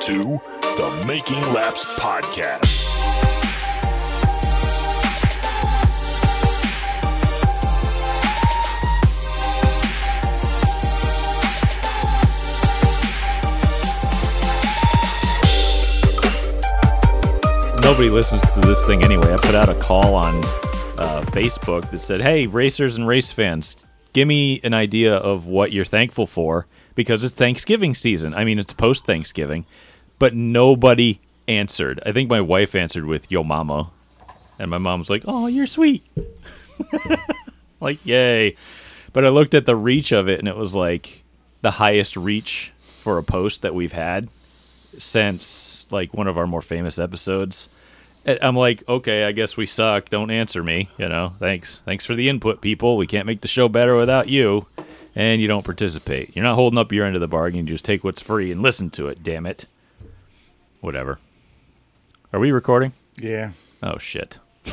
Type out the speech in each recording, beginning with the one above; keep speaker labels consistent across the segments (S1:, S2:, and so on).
S1: to the Making Laps Podcast.
S2: Nobody listens to this thing anyway. I put out a call on uh, Facebook that said, "Hey, racers and race fans, give me an idea of what you're thankful for because it's Thanksgiving season. I mean, it's post Thanksgiving, but nobody answered. I think my wife answered with "Yo, mama," and my mom was like, "Oh, you're sweet." like, yay! But I looked at the reach of it, and it was like the highest reach for a post that we've had since like one of our more famous episodes. I'm like, okay, I guess we suck. Don't answer me. You know, thanks. Thanks for the input, people. We can't make the show better without you. And you don't participate. You're not holding up your end of the bargain. You just take what's free and listen to it. Damn it. Whatever. Are we recording?
S3: Yeah.
S2: Oh shit.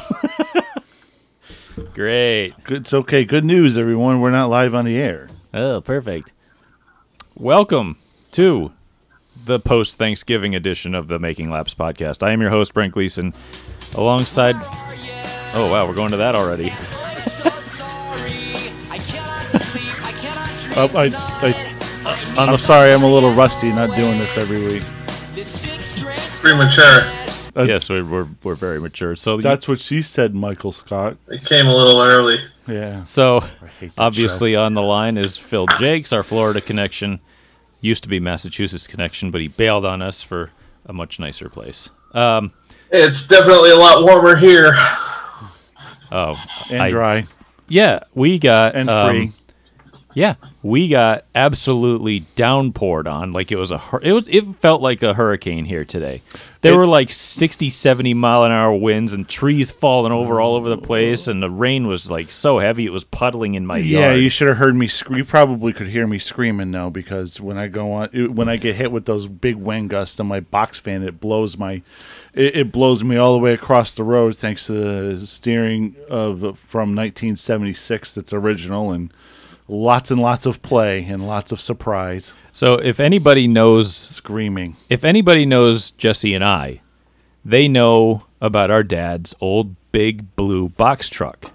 S2: Great.
S3: Good, it's okay. Good news, everyone. We're not live on the air.
S2: Oh, perfect. Welcome to the post Thanksgiving edition of the Making Laps podcast. I am your host, Brent Gleason, alongside. Oh, wow, we're going to that already.
S3: Oh, I, I, I'm sorry. I'm a little rusty not doing this every week.
S4: premature.
S3: That's,
S2: yes, we're, we're, we're very mature. So,
S3: That's what she said, Michael Scott.
S4: It came a little early.
S3: Yeah.
S2: so
S3: hate that
S2: obviously on the line is Phil Jakes, our Florida connection. Used to be Massachusetts connection, but he bailed on us for a much nicer place. Um,
S4: It's definitely a lot warmer here.
S2: oh,
S3: And
S2: I-
S3: dry.
S2: yeah, we got
S3: And
S2: um,
S3: free.
S2: Yeah, we got absolutely downpoured on. Like it was a it was it felt like a hurricane here today. There
S3: It-
S2: were like 60, 70 mile an hour winds and trees falling over all over the place oh. and the rain was like so heavy it was puddling in my yard.
S3: Yeah, you should have heard me. Sc- you probably could hear me screaming now because when I go on, it- when I get hit with those big wind gusts on my box fan, it blows my, it, it blows me all the way across the road. Thanks to the steering of from 1976, that's original and lots and lots of play and lots of surprise
S2: so if anybody knows
S3: screaming.
S2: if anybody knows Jesse and I, they know about our dad's old big blue box truck.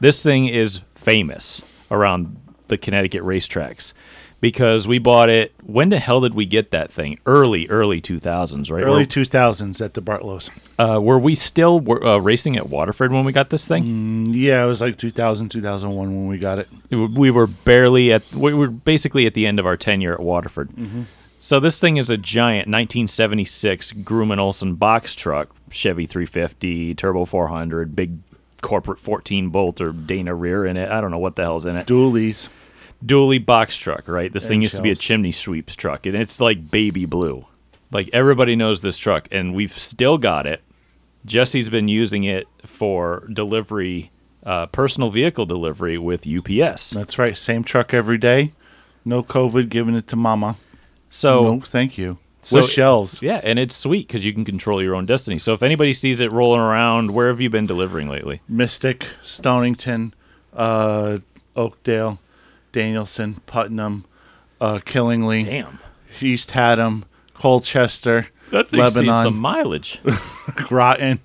S2: This thing is famous around the Connecticut racetracks because we bought it. When the hell did we get that thing? Early, early 2000s, right?
S3: Early 2000s at the Bartlows.
S2: uh, were we still were, uh, racing at Waterford when we got this thing?
S3: Yeah, it was like 2000, 2001 when we got it.
S2: We were barely at, we were basically at the end of our tenure at Waterford. So this thing is a giant 1976 Grumman Olson box truck, Chevy 350, turbo 400, big corporate 14 bolt or Dana rear in it. I don't know what the hell's in it.
S3: Dualies.
S2: Dually box truck, right? This thing
S3: And
S2: used to be a chimney sweeps truck, and it's like baby blue. Like everybody knows this truck, and we've still got it. Jesse's been using it for delivery, uh, personal vehicle delivery with UPS.
S3: That's right. Same truck every day. No COVID, giving it to mama.
S2: So
S3: no, thank you.
S2: So-
S3: With shelves.
S2: Yeah, and it's sweet because you can control your own destiny. So if anybody sees it rolling around, where have you been delivering lately?
S3: Mystic, Stonington, uh, Oakdale, Danielson, Putnam, uh, Killingley,
S2: Damn,
S3: East Haddam, Colchester,
S2: that thing's seen
S3: Lebanon,
S2: some mileage.
S3: Groton.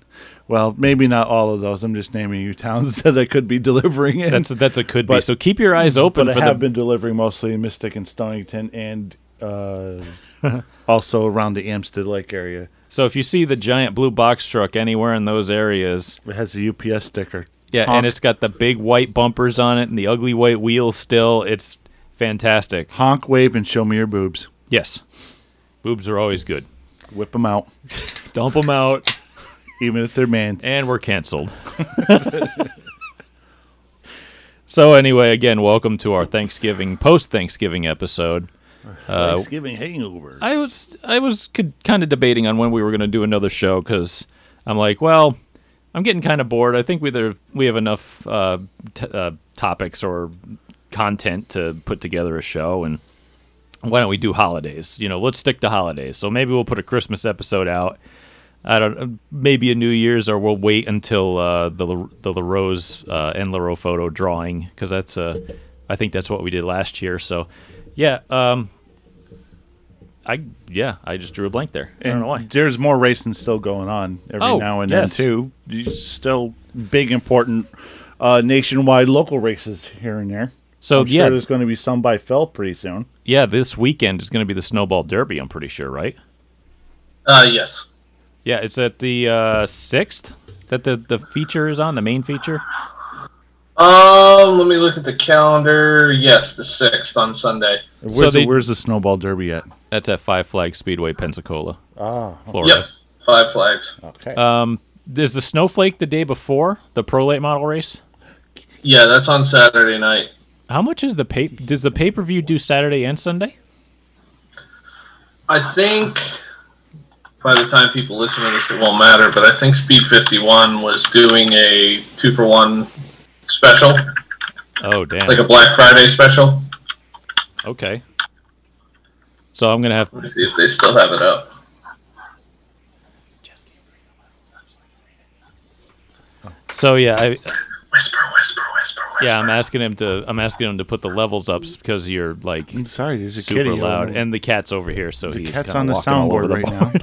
S3: Well, maybe not all of those. I'm just naming you towns that I could be delivering in.
S2: That's that's a could be. So keep your eyes open
S3: but I have
S2: the.
S3: been delivering mostly in Mystic and Stonington and uh, also around the Amston Lake area.
S2: so if you see the giant blue box truck anywhere in those areas,
S3: It has a UPS sticker.
S2: Yeah,
S3: Honk.
S2: and it's got the big white bumpers on it and the ugly white wheels. Still, it's fantastic.
S3: Honk, wave, and show me your boobs.
S2: Yes, boobs are always good.
S3: Whip them out,
S2: Dump them out,
S3: even if they're man.
S2: and we're canceled. so anyway, again, welcome to our Thanksgiving post Thanksgiving episode. Uh,
S3: Thanksgiving hangover.
S2: I was I was kind of debating on when we were going to do another show because I'm like, well, I'm getting kind of bored. I think we there we have enough uh, t- uh, topics or content to put together a show, and why don't we do holidays? You know, let's stick to holidays. So maybe we'll put a Christmas episode out. I don't maybe a New Year's, or we'll wait until uh, the the LaRose uh, and LaRoe photo drawing because that's uh, I think that's what we did last year. So yeah, um, I yeah, I just drew a blank there. I don't know why.
S3: There's more racing still going on every
S2: Oh,
S3: now and
S2: yes.
S3: then too. You- Still big important uh, nationwide local races here and there.
S2: So
S3: I'm
S2: yeah,
S3: sure there's going to be some by Phil pretty soon.
S2: yeah, this weekend is going to be the Snowball Derby. I'm pretty sure, right?
S4: Uh, yes.
S2: Yeah, it's at the uh, sixth that the the feature is on the main feature.
S4: Um, let me look at the calendar. Yes, the sixth on Sunday.
S3: Where's,
S2: they-
S3: the, where's the snowball derby at?
S2: That's at Five Flag Speedway, Pensacola,
S3: Ah,
S2: Florida.
S4: Yep, five flags.
S3: okay.
S2: Um, is the Snowflake the day before the Pro Late Model race?
S4: Yeah, that's on Saturday night.
S2: How much is the pay? Does the pay per view do Saturday and Sunday?
S4: I think by the time people listen to this, it won't matter. But I think Speed 51 was doing a two for one special,
S2: Oh damn.
S4: like a Black Friday special.
S2: okay. So I'm gonna have.
S4: Let me see if they still have it up.
S2: So yeah, I,
S4: Whisper, whisper, whisper, whisper.
S2: yeah, I'm asking him to. I'm asking him to put the levels up because you're like
S3: I'm sorry, there's a
S2: super
S3: kitty
S2: loud,
S3: over-
S2: and the cat's over here, so
S3: the
S2: he's
S3: cat's on the
S2: walking all over
S3: soundboard
S2: the
S3: right
S2: board.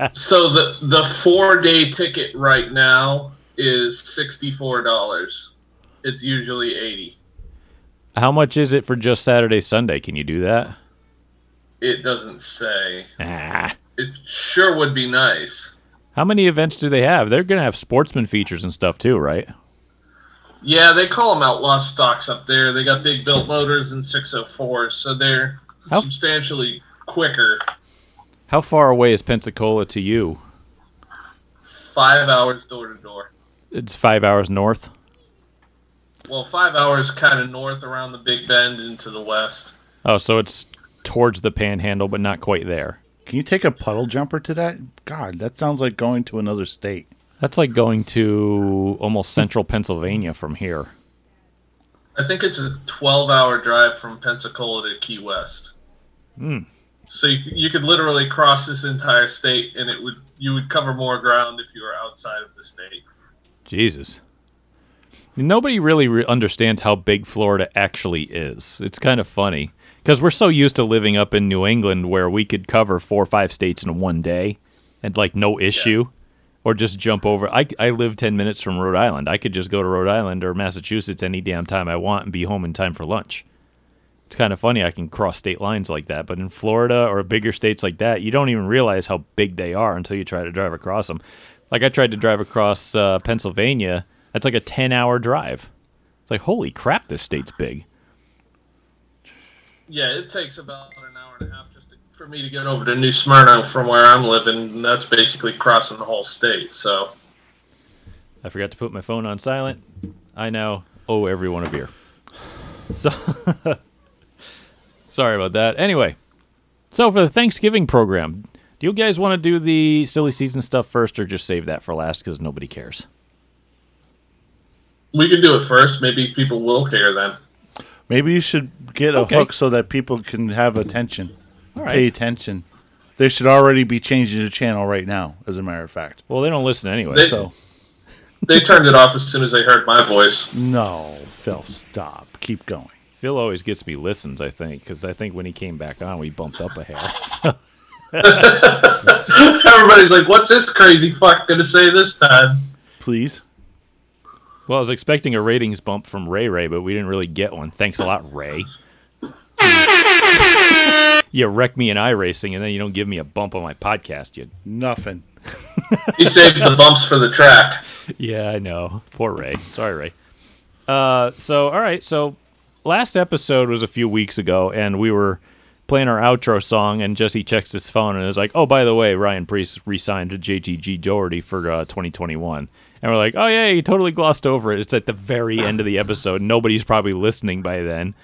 S3: now.
S4: So the the four day ticket right now is sixty four dollars. It's usually eighty.
S2: How much is it for just Saturday, Sunday? Can you do that?
S4: It doesn't say.
S2: Ah.
S4: It sure would be nice.
S2: How many events do they have? They're gonna have sportsman features and stuff too, right?
S4: Yeah, they call them outlaw stocks up there. They got big built motors and 604s, so they're
S2: How-
S4: substantially quicker.
S2: How far away is Pensacola to you?
S4: Five hours door to door.
S2: It's five hours north.
S4: Well, five hours kind of north around the Big Bend into the west.
S2: Oh, so it's towards the Panhandle, but not quite there.
S3: Can you take a puddle jumper to that? God, that sounds like going to another state.
S2: That's like going to almost central Pennsylvania from here.
S4: I think it's a 12 hour drive from Pensacola to Key West.
S2: Hmm.
S4: So you, you could literally cross this entire state, and it would you would cover more ground if you were outside of the state.
S2: Jesus. Nobody really re- understands how big Florida actually is. It's kind of funny because we're so used to living up in New England where we could cover four or five states in one day and like no issue or just jump over. I, I live 10 minutes from Rhode Island. I could just go to Rhode Island or Massachusetts any damn time I want and be home in time for lunch. It's kind of funny I can cross state lines like that, but in Florida or bigger states like that, you don't even realize how big they are until you try to drive across them. Like I tried to drive across uh, Pennsylvania, that's like a 10-hour drive. It's like, holy crap, this state's big.
S4: Yeah, it takes about an hour and a half just to, for me to get over to New Smyrna from where I'm living. And that's basically crossing the whole state. So
S2: I forgot to put my phone on silent. I now owe everyone a beer. So sorry about that. Anyway, so for the Thanksgiving program, do you guys want to do the silly season stuff first, or just save that for last because nobody cares?
S4: we can do it first. Maybe people will care then.
S3: Maybe you should get a
S2: Okay.
S3: hook so that people can have attention,
S2: All
S3: pay attention. They should already be changing the channel right now, as a matter of fact.
S2: Well, they don't listen anyway.
S4: They-
S2: so
S4: They turned it off as soon as they heard my voice.
S3: No, Phil, stop. Keep going.
S2: Phil always gets me listens. I think because I think when he came back on, we bumped up a hair. So,
S4: Everybody's like, "What's this crazy fuck gonna say this time?"
S3: Please.
S2: Well, I was expecting a ratings bump from Ray Ray, but we didn't really get one. Thanks a lot, Ray. you wreck me in iRacing, and then you don't give me a bump on my podcast. You
S3: Nothing.
S4: He saved the bumps for the track.
S2: Yeah, I know. Poor Ray. Sorry, Ray. Uh, so all right. So last episode was a few weeks ago, and we were playing our outro song, and Jesse checks his phone and is like, "Oh, by the way, Ryan Preece re-signed to JTG Daugherty for uh, 2021." And we're like, "Oh yeah, he totally glossed over it. It's at the very end of the episode. Nobody's probably listening by then."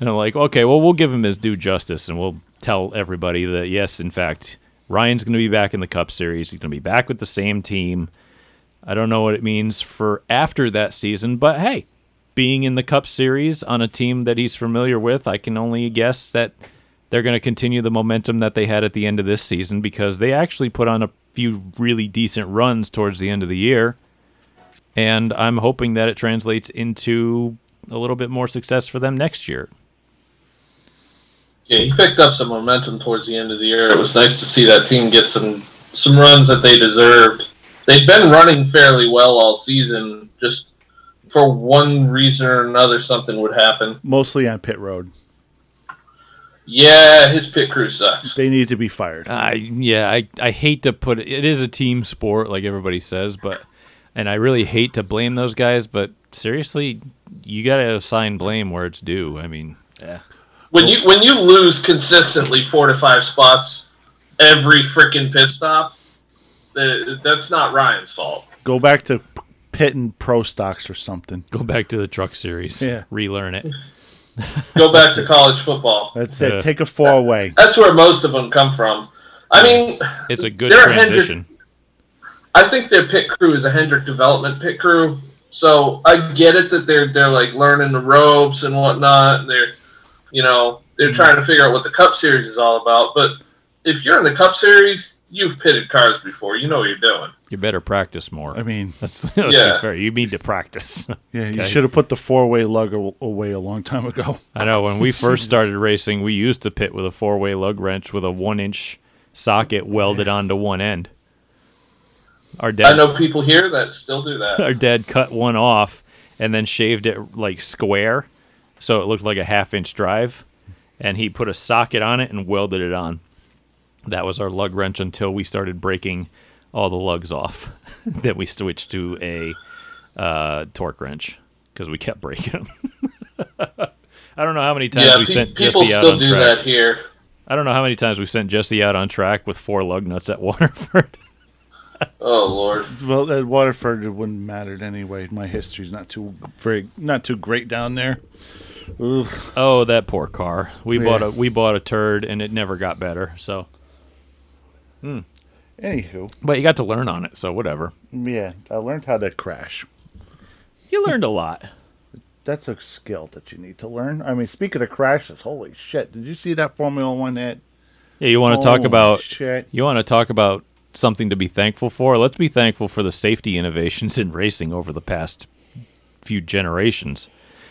S2: And I'm like, "Okay, well, we'll give him his due justice, and we'll tell everybody that yes, in fact, Ryan's going to be back in the Cup Series. He's going to be back with the same team." I don't know what it means for after that season, but hey, being in the Cup Series on a team that he's familiar with, I can only guess that they're going to continue the momentum that they had at the end of this season because they actually put on a few really decent runs towards the end of the year. And I'm hoping that it translates into a little bit more success for them next year.
S4: Yeah, he picked up some momentum towards the end of the year. It was nice to see that team get some some runs that they deserved. They've been running fairly well all season. Just for one reason or another, something would happen.
S3: Mostly on pit road.
S4: Yeah, his pit crew sucks.
S3: They need to be fired.
S2: I yeah, I, I hate to put it. It is a team sport, like everybody says, but and I really hate to blame those guys. But seriously, you got to assign blame where it's due. I mean, yeah,
S4: When you when you lose consistently four to five spots every freaking pit stop, uh, that's not Ryan's fault.
S3: Go back to pitting pro stocks or something.
S2: go back to the truck series.
S3: Yeah.
S2: relearn it.
S4: Go back to college football.
S3: That's
S2: Yeah.
S3: it. Take a four away.
S4: That's where most of them come from. I mean,
S2: It's a good
S4: They're Hendrick-
S2: transition.
S4: I think their pit crew is a Hendrick development pit crew. So I get it that they're they're like learning the ropes and whatnot. And they're you know they're mm-hmm. trying to figure out what the Cup Series is all about. But if you're in the Cup Series, you've pitted cars before. You know what you're doing.
S2: You better practice more.
S3: I mean,
S2: That's, let's
S4: Yeah.
S2: fair. You need to practice.
S3: yeah, you
S2: Okay.
S3: should have put the four way lug away a long time ago.
S2: I know when we first started racing, we used to pit with a four way lug wrench with a one inch socket welded onto one end. Our dad, I
S4: know people here that still do that.
S2: our dad cut one off and then shaved it like square, so it looked like a half inch drive, and he put a socket on it and welded it on. That was our lug wrench until we started breaking all the lugs off. then we switched to a uh, torque wrench because we kept breaking them. I don't know how many times
S4: yeah,
S2: we
S4: pe-
S2: sent
S4: people
S2: Jesse out
S4: still
S2: on
S4: do
S2: track.
S4: that here.
S2: I don't know how many times we sent Jesse out on track with four lug nuts at Waterford.
S4: Oh lord.
S3: Well, at Waterford, it wouldn't mattered anyway. My history's not too very, not too great down there. Ugh.
S2: oh, that poor car. We bought a we bought a turd and it never got better. So,
S3: Anywho,
S2: but you got to learn on it, so whatever.
S3: yeah, I learned how to crash.
S2: You learned a lot.
S3: That's a skill that you need to learn. I mean, speaking of crashes, holy shit! Did you see that Formula One hit?
S2: Yeah, you want to talk about
S3: shit?
S2: you want to talk about something to be thankful for? Let's be thankful for the safety innovations in racing over the past few generations.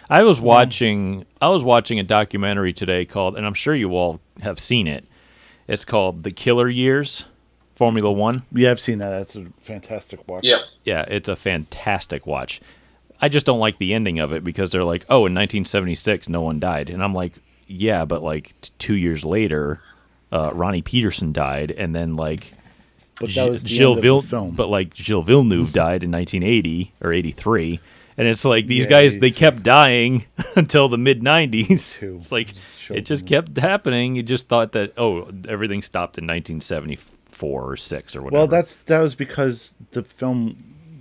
S2: I was watching I was watching a documentary today called and I'm sure you all have seen it. It's called The Killer Years Formula 1.
S3: Yeah, I've seen that. That's a fantastic watch.
S4: Yep.
S2: Yeah, it's a fantastic watch. I just don't like the ending of it because they're like, "Oh, in 1976 no one died." And I'm like, "Yeah, but like t- 2 years later, uh, Ronnie Peterson died and then like
S3: but that was the
S2: Gilles
S3: end of the film.
S2: but like Gilles Villeneuve died in 1980 or 83, and it's like these
S3: Yeah,
S2: guys they kept dying until the mid 90s. It's like
S3: Showed
S2: it just kept happening. You just thought that oh everything stopped in 1974 or six or whatever.
S3: well, that's that was because the film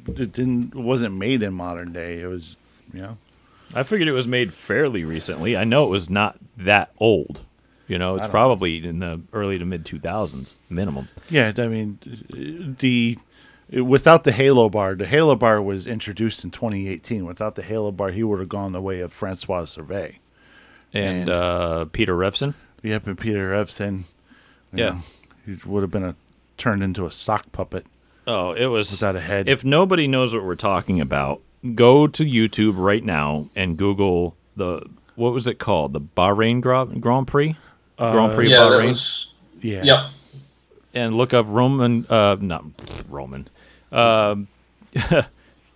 S3: it didn't wasn't made in modern day. It was, you know,
S2: I figured it was made fairly recently. I know it was not that old. You know, it's
S3: don't know.
S2: probably in the early to mid 2000s minimum.
S3: yeah. I mean, the without the Halo bar, the Halo bar was introduced in 2018. Without the Halo bar, he would have gone the way of Francois Cevert.
S2: And
S3: And-
S2: uh, Peter Revson.
S3: Yep, and Peter Revson. you
S2: Yeah.
S3: know, he would have been a turned into a sock puppet
S2: Oh, it was
S3: without a head.
S2: If nobody knows what we're talking about, go to YouTube right now and Google the what was it called? The Bahrain Grand, Grand Prix, Grand Prix
S4: Yeah,
S2: Bahrain,
S4: was.
S3: yeah,
S4: Yep.
S2: and look up Roman. Uh, not Roman. Um,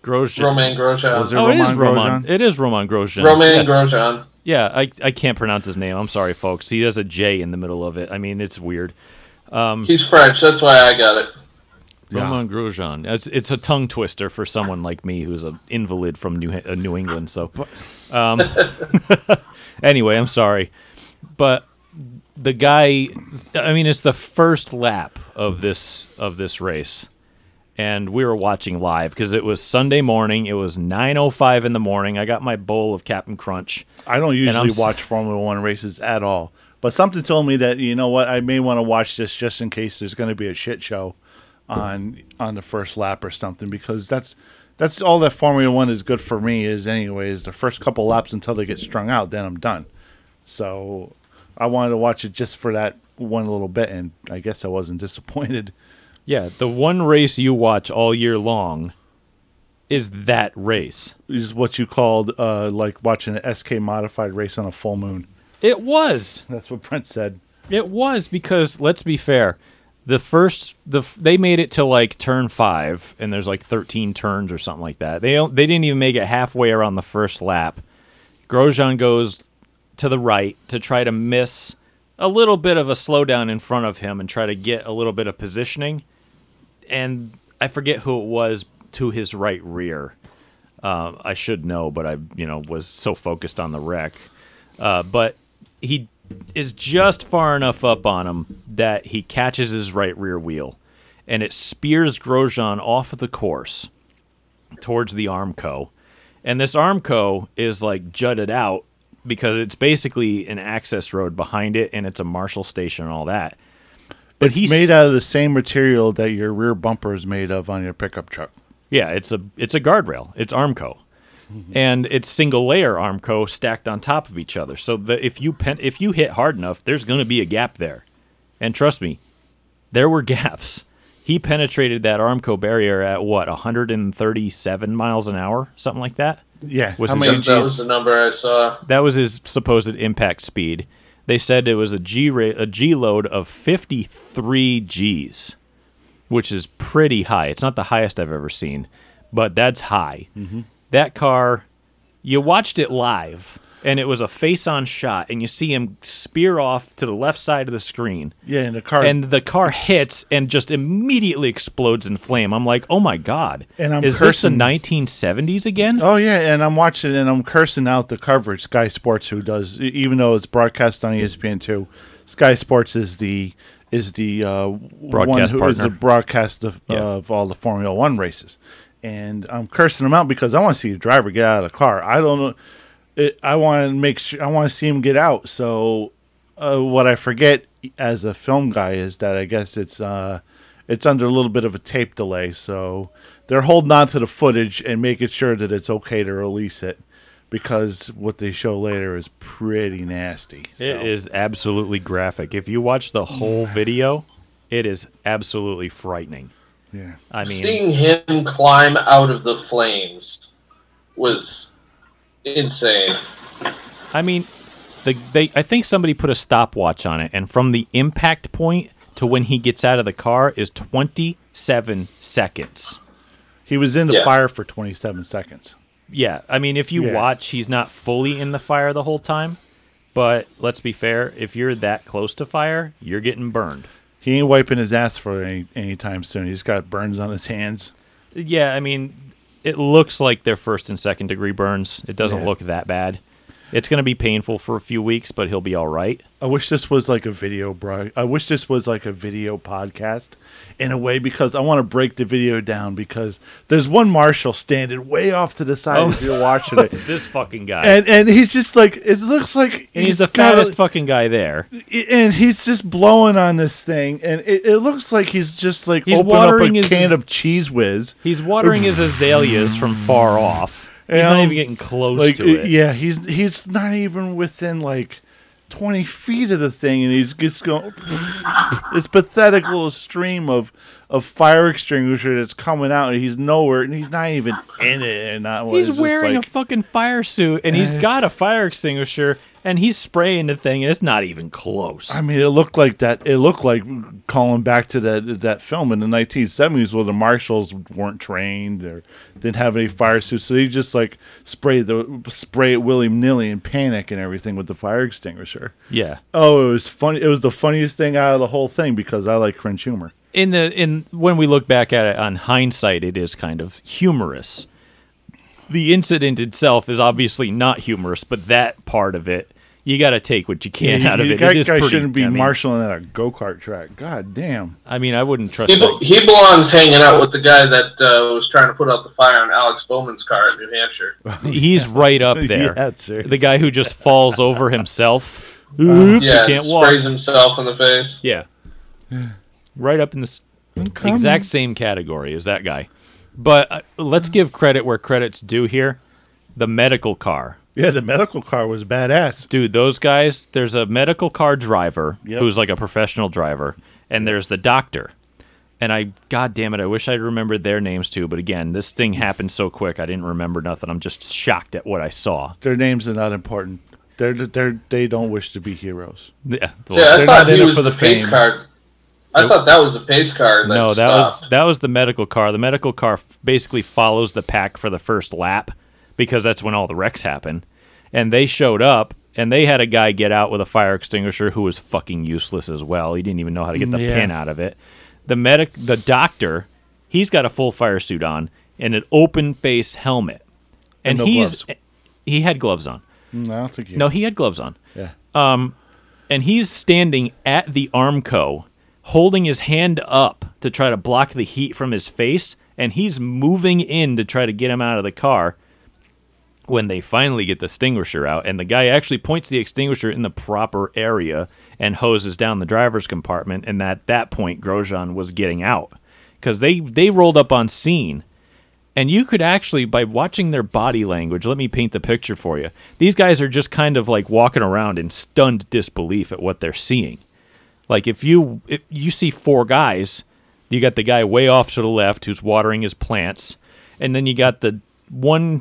S2: Grosjean.
S4: Romain Grosjean.
S3: Was it
S2: Oh, it is
S3: Roman
S2: Roman.
S3: Grosjean?
S2: It is Roman Grosjean.
S4: Roman
S2: Yeah,
S4: Grosjean.
S2: yeah, I I can't pronounce his name. I'm sorry, folks. He has a J in the middle of it. I mean, it's weird.
S4: He's French. That's why I got it.
S3: Yeah.
S2: Roman Grosjean. It's it's a tongue twister for someone like me who's an invalid from New uh, New England. So, um, anyway, I'm sorry, but the guy. I mean, it's the first lap of this of this race, and we were watching live because it was Sunday morning. It was 9:05 in the morning. I got my bowl of Captain Crunch.
S3: I don't usually watch Formula One races at all, but something told me that you know what I may want to watch this just in case there's going to be a shit show on on the first lap or something because that's that's all that Formula One is good for me is anyways the first couple laps until they get strung out then I'm done. So I wanted to watch it just for that one little bit and I guess I wasn't disappointed.
S2: Yeah, the one race you watch all year long is that race.
S3: Is what you called uh, like watching an SK modified race on a full moon.
S2: It was.
S3: That's what Brent said.
S2: It was because let's be fair. The first the they made it to like turn 5 and there's like 13 turns or something like that. They they didn't even make it halfway around the first lap. Grosjean goes to the right to try to miss a little bit of a slowdown in front of him and try to get a little bit of positioning. And I forget who it was to his right rear. Uh, I should know, but I you know was so focused on the wreck. Uh, but he is just far enough up on him that he catches his right rear wheel, and it spears Grosjean off of the course towards the Armco. And this Armco is like jutted out because it's basically an access road behind it, and it's a Marshall station and all that. But
S3: It's
S2: he's
S3: made out of the same material that your rear bumper is made of on your pickup truck.
S2: Yeah, it's a it's a guardrail. It's Armco, and it's single layer Armco stacked on top of each other. So that if you pen, if you hit hard enough, there's going to be a gap there. And trust me, there were gaps. He penetrated that Armco barrier at what 137 miles an hour, something like that.
S3: Yeah.
S2: Was
S3: How many
S4: That, that was the number I saw.
S2: That was his supposed impact speed. They said it was a G rate, a G load of 53 Gs, which is pretty high. It's not the highest I've ever seen, but that's high. Mm-hmm. That car, you watched it live, and it was a face-on shot, and you see him spear off to the left side of the screen,
S3: Yeah, and the car.
S2: and the car hits and just immediately explodes in flame. I'm like, oh my god,
S3: And I'm
S2: is
S3: cursing-
S2: this the 1970s again?
S3: Oh yeah, and I'm watching and I'm cursing out the coverage. Sky Sports, who does, even though it's broadcast on ESPN two, Sky Sports is the is the uh,
S2: Broadcast
S3: one who is
S2: partner.
S3: the broadcast of,
S2: Yeah.
S3: of all the Formula One races. And I'm cursing them out because I want to see the driver get out of the car. I don't know. It, I want to make sure I want to see him get out. So uh, what I forget as a film guy is that I guess it's uh, it's under a little bit of a tape delay. So they're holding on to the footage and making sure that it's okay to release it because what they show later is pretty nasty. So.
S2: It is absolutely graphic. If you watch the whole video, it is absolutely frightening.
S3: Yeah.
S2: I mean,
S4: Seeing him climb out of the flames was insane.
S2: I mean, the they I think somebody put a stopwatch on it, and from the impact point to when he gets out of the car is 27 seconds.
S3: He was in the
S4: Yeah.
S3: fire for 27 seconds.
S2: Yeah, I mean, if you
S3: Yeah.
S2: watch, he's not fully in the fire the whole time. But let's be fair, if you're that close to fire, you're getting burned.
S3: He ain't wiping his ass for any anytime soon. He's got burns on his hands.
S2: Yeah, I mean, it looks like they're first and second degree burns. It doesn't
S3: Yeah.
S2: look that bad. It's going to be painful for a few weeks, but he'll be all right.
S3: I wish this was like a video, bro. I wish this was like a video podcast in a way because I want to break the video down because there's one Marshall standing way off to the side
S2: Oh.
S3: if you're watching it.
S2: this fucking guy.
S3: And and he's just like it looks like
S2: and he's the
S3: got
S2: fattest fucking guy there.
S3: and he's just blowing on this thing, and it, it looks like he's just like
S2: He's
S3: opening up
S2: watering
S3: a
S2: his-
S3: can of cheese whiz.
S2: He's watering his azaleas from far off. He's not even getting close
S3: Like
S2: to it.
S3: yeah, he's he's not even within like twenty feet of the thing, and he's just going. this pathetic little stream of of fire extinguisher that's coming out, and he's nowhere, and he's not even in it, and not.
S2: He's wearing
S3: like,
S2: a fucking fire suit and he's eh. got a fire extinguisher and he's spraying the thing and it's not even close.
S3: I mean, it looked like that. It looked like calling back to that that film in the 1970s where the marshals weren't trained or didn't have any fire suits, so they just like spray the spray it willy nilly and panic and everything with the fire extinguisher.
S2: yeah.
S3: Oh, it was funny. It was the funniest thing out of the whole thing because I like cringe humor.
S2: In the in when we look back at it on hindsight, it is kind of humorous. The incident itself is obviously not humorous, but that part of it, you got to take what you can out of
S3: you
S2: it.
S3: guy,
S2: it is
S3: guy
S2: pretty,
S3: shouldn't be
S2: I mean,
S3: marshaling at a go kart track. God damn.
S2: I mean, I wouldn't trust
S4: He,
S2: that.
S4: be- he belongs hanging out with the guy that uh, was trying to put out the fire on Alex Bowman's car in New Hampshire.
S2: He's right up there.
S3: Yeah,
S2: the guy who just falls over himself. Oop,
S4: Yeah,
S2: can't walk.
S4: sprays himself in the face.
S2: Yeah. Right up in the exact same category as that guy. But uh, let's give credit where credit's due here. The medical car.
S3: Yeah, the medical car was badass.
S2: Dude, those guys, there's a medical car driver
S3: Yep.
S2: who's like a professional driver, and there's the doctor. And I, god damn it, I wish I remembered their names too. But again, this thing happened so quick, I didn't remember nothing. I'm just shocked at what I saw.
S3: Their names are not important. They're they're they don't wish to be heroes.
S2: Yeah,
S4: See, I
S2: they're
S4: thought
S2: not in
S4: he
S2: it
S4: was
S2: for
S4: the,
S2: the
S4: pace
S2: fame.
S4: card. I thought that was the pace car. That
S2: No, that
S4: stopped.
S2: was that was the medical car. The medical car f- basically follows the pack for the first lap because that's when all the wrecks happen. And they showed up and they had a guy get out with a fire extinguisher who was fucking useless as well. He didn't even know how to get the
S3: Mm, Yeah.
S2: pin out of it. The medic the doctor, he's got a full fire suit on and an open face helmet. And,
S3: no
S2: he's
S3: gloves.
S2: he had gloves on.
S3: Mm, I don't think you.
S2: No, he had gloves on
S3: Yeah.
S2: and he's standing at the Armco, holding his hand up to try to block the heat from his face, and he's moving in to try to get him out of the car. When they finally get the extinguisher out, and the guy actually points the extinguisher in the proper area and hoses down the driver's compartment, and at that point, Grosjean was getting out because they they rolled up on scene and you could actually, by watching their body language, let me paint the picture for you. These guys are just kind of like walking around in stunned disbelief at what they're seeing. Like if you if you see four guys, you got the guy way off to the left who's watering his plants, and then you got the one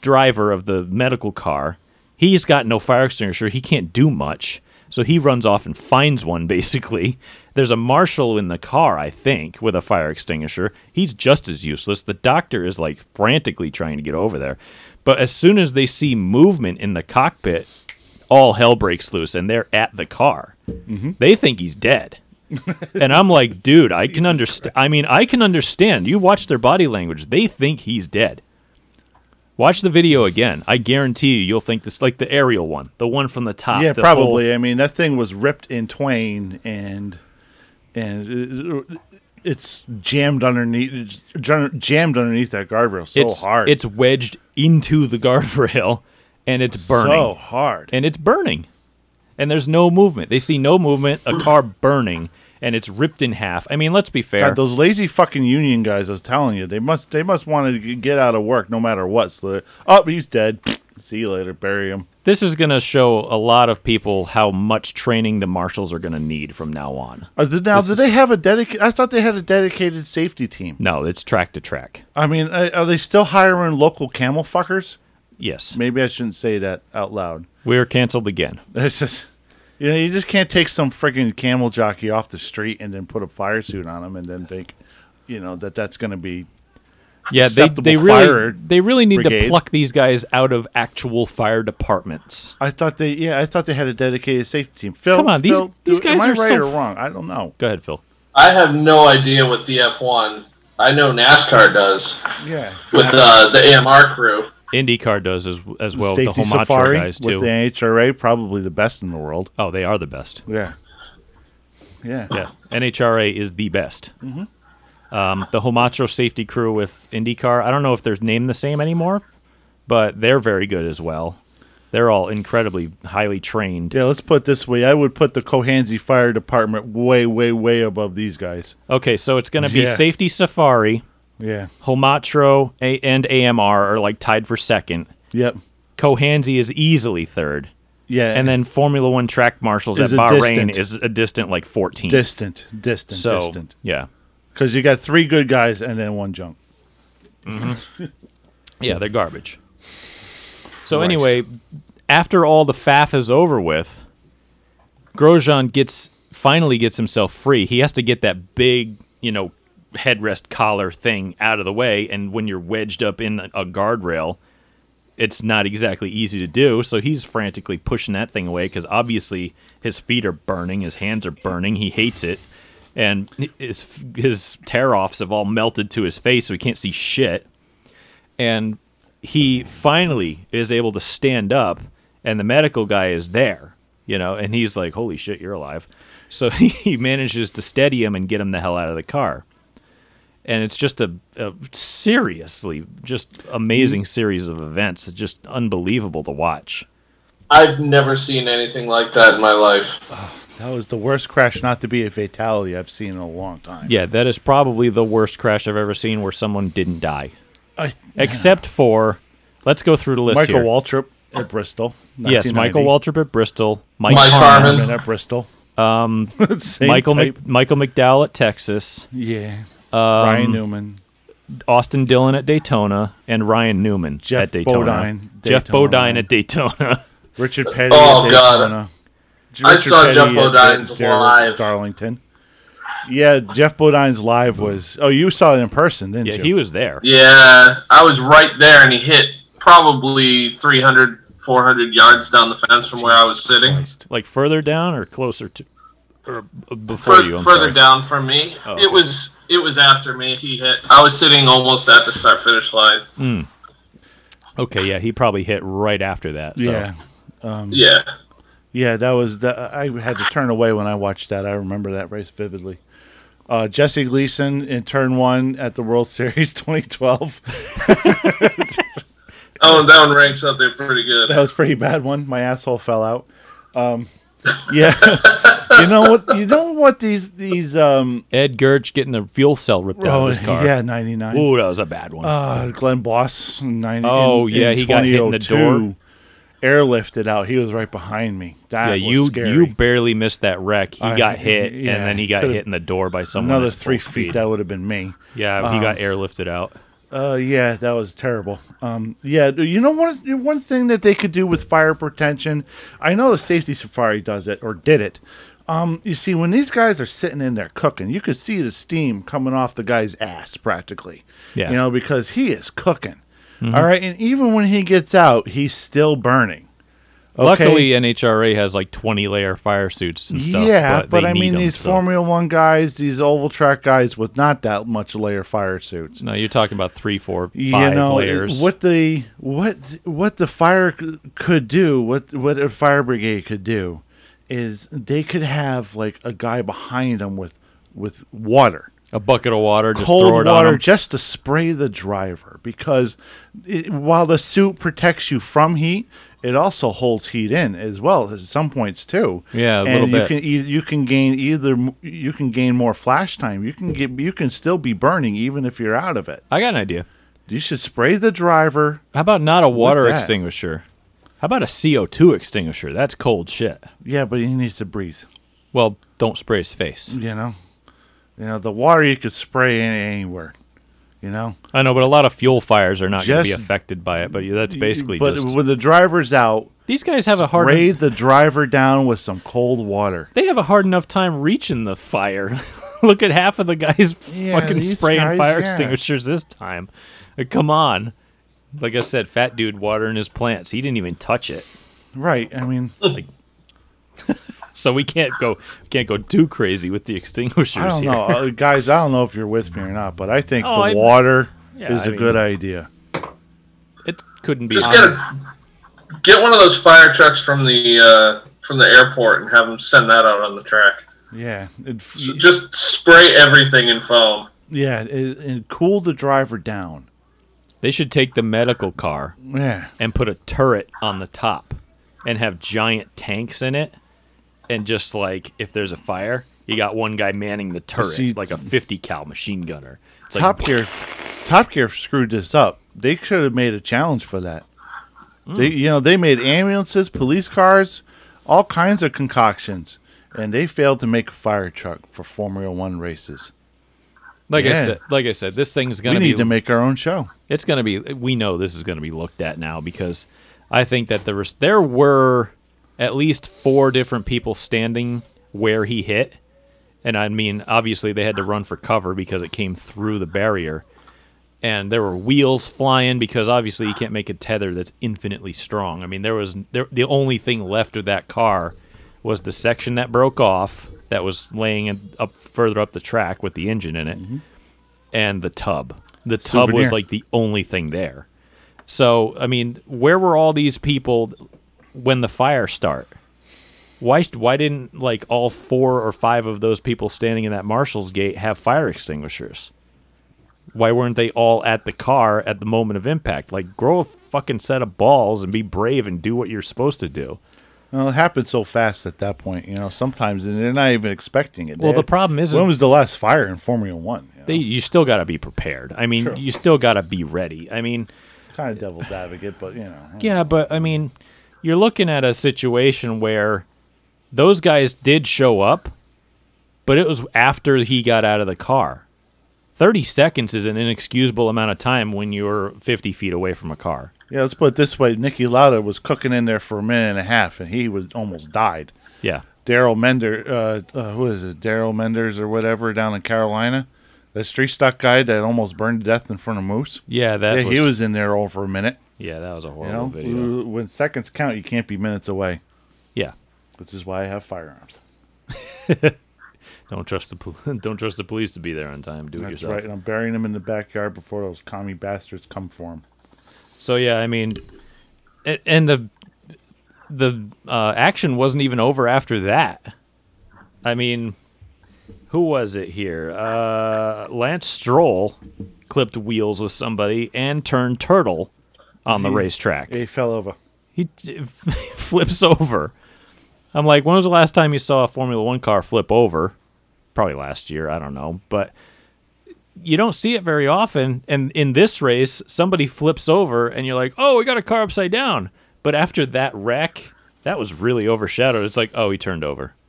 S2: driver of the medical car. He's got no fire extinguisher. He can't do much. So he runs off and finds one basically. There's a marshal in the car, I think, with a fire extinguisher. He's just as useless. The doctor is like frantically trying to get over there. But as soon as they see movement in the cockpit, all hell breaks loose and they're at the car. Mm-hmm. They think he's dead. and I'm like, dude, I can understand. I mean, I can understand. You watch their body language. They think he's dead. Watch the video again. I guarantee you, you'll think this like the aerial one, the one from the top.
S3: yeah,
S2: the
S3: probably.
S2: whole-
S3: I mean, that thing was ripped in twain, and and it's jammed underneath, jammed underneath that guardrail so
S2: it's
S3: hard.
S2: It's wedged into the guardrail, and it's burning.
S3: so hard.
S2: and it's burning. And there's no movement. They see no movement. A car burning, and it's ripped in half. I mean, let's be fair.
S3: God, those lazy fucking union guys! I was telling you, they must they must want to get out of work no matter what. So, oh, he's dead. See you later. Bury him.
S2: this is going to show a lot of people how much training the marshals are going to need from now on.
S3: Uh, did, now, did they have a dedicated? I thought they had a dedicated safety team.
S2: No, it's track to track.
S3: I mean, uh, are they still hiring local camel fuckers?
S2: Yes.
S3: Maybe I shouldn't say that out loud.
S2: We're canceled again.
S3: It's just, you know, you just can't take some freaking camel jockey off the street and then put a fire suit on him and then think, you know, that that's going to be.
S2: Yeah, they, they really they really need to pluck these guys out of actual fire departments.
S3: I thought they, yeah, I thought they had a dedicated safety team. Phil,
S2: Come on, these-
S3: Phil,
S2: these
S3: do- am
S2: guys
S3: I
S2: are
S3: right
S2: so
S3: or wrong? I don't know.
S2: Go ahead, Phil.
S4: I have no idea what the F1. I know NASCAR does
S3: Yeah,
S4: with uh, the AMR crew.
S2: IndyCar does as as well.
S3: safety
S2: the Holmatro
S3: safari
S2: guys
S3: with
S2: too.
S3: the NHRA, probably the best in the world.
S2: oh, they are the best.
S3: Yeah, yeah,
S2: Yeah, NHRA is the best.
S3: Mm-hmm.
S2: Um, the Holmatro safety crew with IndyCar, I don't know if they're named the same anymore, but they're very good as well. They're all incredibly highly trained.
S3: Yeah, let's put it this way. I would put the Cohanzie Fire Department way, way, way above these guys.
S2: Okay, so it's going to be
S3: Yeah.
S2: Safety Safari,
S3: Yeah.
S2: Holmatro, A- and AMR are like tied for second.
S3: Yep.
S2: Cohanzie is easily third.
S3: Yeah.
S2: And then Formula One track marshals
S3: Is
S2: at
S3: a
S2: Bahrain
S3: distant.
S2: is a distant like 14.
S3: distant, distant,
S2: so,
S3: distant.
S2: yeah.
S3: Because you got three good guys and then one junk. Mm-hmm.
S2: Yeah, they're garbage. So anyway, after all the faff is over with, Grosjean gets finally gets himself free. He has to get that big, you know, headrest collar thing out of the way, and when you're wedged up in a guardrail, it's not exactly easy to do. So he's frantically pushing that thing away because obviously his feet are burning, his hands are burning. He hates it, and his his tear offs have all melted to his face, so he can't see shit and he finally is able to stand up and the medical guy is there you know and he's like holy shit you're alive so he manages to steady him and get him the hell out of the car and it's just a, a seriously just amazing series of events it's just unbelievable to watch
S4: I've never seen anything like that in my life.
S3: That was the worst crash not to be a fatality I've seen in a long time.
S2: yeah that is probably the worst crash i've ever seen where someone didn't die
S3: I,
S2: except for let's go through the list
S3: Michael
S2: here
S3: Waltrip at Bristol.
S2: yes michael waltrip at bristol mike,
S4: Mike
S2: Harmon,
S4: Harmon.
S3: at Bristol. Um,
S2: michael, Mc, michael mcdowell at texas
S3: Yeah.
S2: Um,
S3: Ryan Newman.
S2: Austin Dillon at Daytona and Ryan Newman
S3: Geoff
S2: at Daytona.
S3: Bodine, Geoff
S2: Bodine at Daytona.
S3: Richard Petty.
S4: Oh,
S3: at
S4: God.
S3: Daytona.
S4: I saw
S3: Petty
S4: Geoff
S3: at-
S4: Bodine's
S3: at Dar-
S4: live.
S3: Darlington. Yeah, Geoff Bodine's live was. Oh, you saw it in person, didn't
S2: Yeah,
S3: you?
S2: he was there.
S4: Yeah, I was right there, and he hit probably 300, 400 yards down the fence from where I was sitting.
S3: Christ.
S2: Like further down or closer to, or before
S4: Fur-
S2: you? I'm
S4: further
S2: sorry.
S4: down from me.
S2: Oh,
S4: It was it was after me. He hit. I was sitting almost at the start finish line.
S2: Okay, yeah, he probably hit right after that. So.
S3: Yeah,
S4: Yeah.
S3: yeah, that was. That, I had to turn away when I watched that. I remember that race vividly. Uh, Jesse Gleason in turn one at the World Series 2012.
S4: Oh, that one ranks up there pretty good.
S3: That was a pretty bad one. My asshole fell out. Um, yeah, you know what? You know what these these um.
S2: Ed Gerch getting the fuel cell ripped out
S3: Oh
S2: of his car.
S3: yeah, 99.
S2: Ooh, that was a bad one.
S3: Uh, Glenn Boss, 90.
S2: Oh,
S3: in-
S2: yeah,
S3: in
S2: he got hit in the
S3: 2002, Airlifted out. He was right behind me. That
S2: yeah,
S3: was
S2: you
S3: scary.
S2: you barely missed that wreck. He
S3: I-
S2: got hit,
S3: yeah,
S2: and then he got hit in the door by someone.
S3: Another three feet.
S2: speed.
S3: That would have been me.
S2: Yeah, he got airlifted out.
S3: Uh, yeah, that was terrible. Um, yeah, you know one one thing that they could do with fire protection. I know the safety safari does it or did it. Um, you see, when these guys are sitting in there cooking, you could see the steam coming off the guy's ass practically.
S2: Yeah.
S3: you know because he is cooking. All right, and even when he gets out, he's still burning. Okay?
S2: Luckily, NHRA has like 20 layer fire suits and stuff.
S3: yeah,
S2: but,
S3: but, I
S2: mean,
S3: mean,
S2: 'em,
S3: these
S2: so-
S3: Formula One guys, these oval track guys with not that much layer fire suits.
S2: No, you're talking about three, four, five
S3: you know
S2: layers.
S3: what the what what the fire could do what what a fire brigade could do is they could have like a guy behind them with with water
S2: a bucket of water, just
S3: cold
S2: throw it on
S3: just to spray the driver because it, while the suit protects you from heat it also holds heat in as well at some points too
S2: Yeah, a
S3: and
S2: little
S3: you can you can gain either you can gain more flash time you can get you can still be burning even if you're out of it
S2: I got an idea.
S3: you should spray the driver
S2: How about not a water extinguisher? How about a CO2 extinguisher? That's cold shit.
S3: Yeah, but he needs to breathe.
S2: Well, don't spray his face.
S3: You know, you know the water you could spray anywhere. You know,
S2: I know, but a lot of fuel fires are not going to be affected by it. But that's basically
S3: But
S2: just
S3: when the driver's out,
S2: these guys have a hard.
S3: spray the driver down with some cold water.
S2: They have a hard enough time reaching the fire. Look at half of the guys
S3: Yeah,
S2: fucking spraying
S3: guys,
S2: fire
S3: yeah.
S2: extinguishers this time. Like, come on. Like I said, fat dude watering his plants. He didn't even touch it.
S3: Right. I mean,
S2: So we can't go can't go too crazy with the extinguishers
S3: I don't
S2: here.
S3: know, uh, guys. I don't know if you're with me or not, but I think
S2: Oh,
S3: the
S2: I-
S3: water
S2: Yeah,
S3: is
S2: I
S3: a
S2: mean-
S3: good idea.
S2: It couldn't be.
S4: Just get a get one of those fire trucks from the uh, from the airport and have them send that out on the track.
S3: Yeah. It,
S4: So just spray everything in foam.
S3: yeah. It, it cool the driver down.
S2: They should take the medical car
S3: Yeah.
S2: and put a turret on the top and have giant tanks in it. And just like if there's a fire, you got one guy manning the turret
S3: See-
S2: like a 50 cal machine gunner. It's
S3: Top
S2: like,
S3: Gear, Top Gear screwed this up. They should have made a challenge for that. Hmm. They, you know, they made ambulances, police cars, all kinds of concoctions, and they failed to make a fire truck for Formula One races.
S2: like I said, like I said, this thing's
S3: We
S2: gonna We
S3: need
S2: be.
S3: to make our own show.
S2: it's gonna be. We know this is gonna be looked at now because I think that there was there were at least four different people standing where he hit, and I mean obviously they had to run for cover because it came through the barrier, and there were wheels flying because obviously you can't make a tether that's infinitely strong. I mean there was there, the only thing left of that car was the section that broke off that was laying up further up the track with the engine in it mm-hmm. and the tub. The tub was like the only thing there. So, I mean, where were all these people when the fire start? Why why didn't like all four or five of those people standing in that marshal's gate have fire extinguishers? Why weren't they all at the car at the moment of impact? Like grow a fucking set of balls and be brave and do what you're supposed to do.
S3: Well, it happened so fast at that point. You know, sometimes and they're not even expecting it.
S2: Well, the problem is, is
S3: when was the last fire in Formula One? You know?
S2: they, you still got to be prepared. I mean,
S3: Sure.
S2: you still got to be ready. I mean,
S3: kind of devil's advocate, but you know,
S2: Yeah, but I mean, you're looking at a situation where those guys did show up, but it was after he got out of the car. 30 seconds is an inexcusable amount of time when you're 50 feet away from a car.
S3: Yeah, let's put it this way: Niki Lauda was cooking in there for a minute and a half, and he was almost died.
S2: Yeah.
S3: Daryl Mender, uh, uh, who is it? Daryl Menders or whatever down in Carolina, The street stock guy that almost burned to death in front of Moose.
S2: Yeah, that
S3: yeah,
S2: was,
S3: he was in there over a minute.
S2: Yeah, that was a
S3: You
S2: horrible
S3: know,
S2: video.
S3: when seconds count, you can't be minutes away,
S2: Yeah.
S3: which is why I have firearms.
S2: Don't trust the pol- don't trust the police to be there on time. Do it
S3: That's
S2: yourself.
S3: right, and I'm burying them in the backyard before those commie bastards come for them.
S2: So yeah, I mean, and the the uh, action wasn't even over after that. I mean, who was it here? Uh, Lance Stroll clipped wheels with somebody and turned turtle on the racetrack.
S3: He fell over.
S2: He flips over. I'm like, when was the last time you saw a Formula One car flip over? Probably last year. I don't know, but you don't see it very often. And in this race, somebody flips over, and you're like, oh, we got a car upside down. But after that wreck, that was really overshadowed. It's like, oh, he turned over.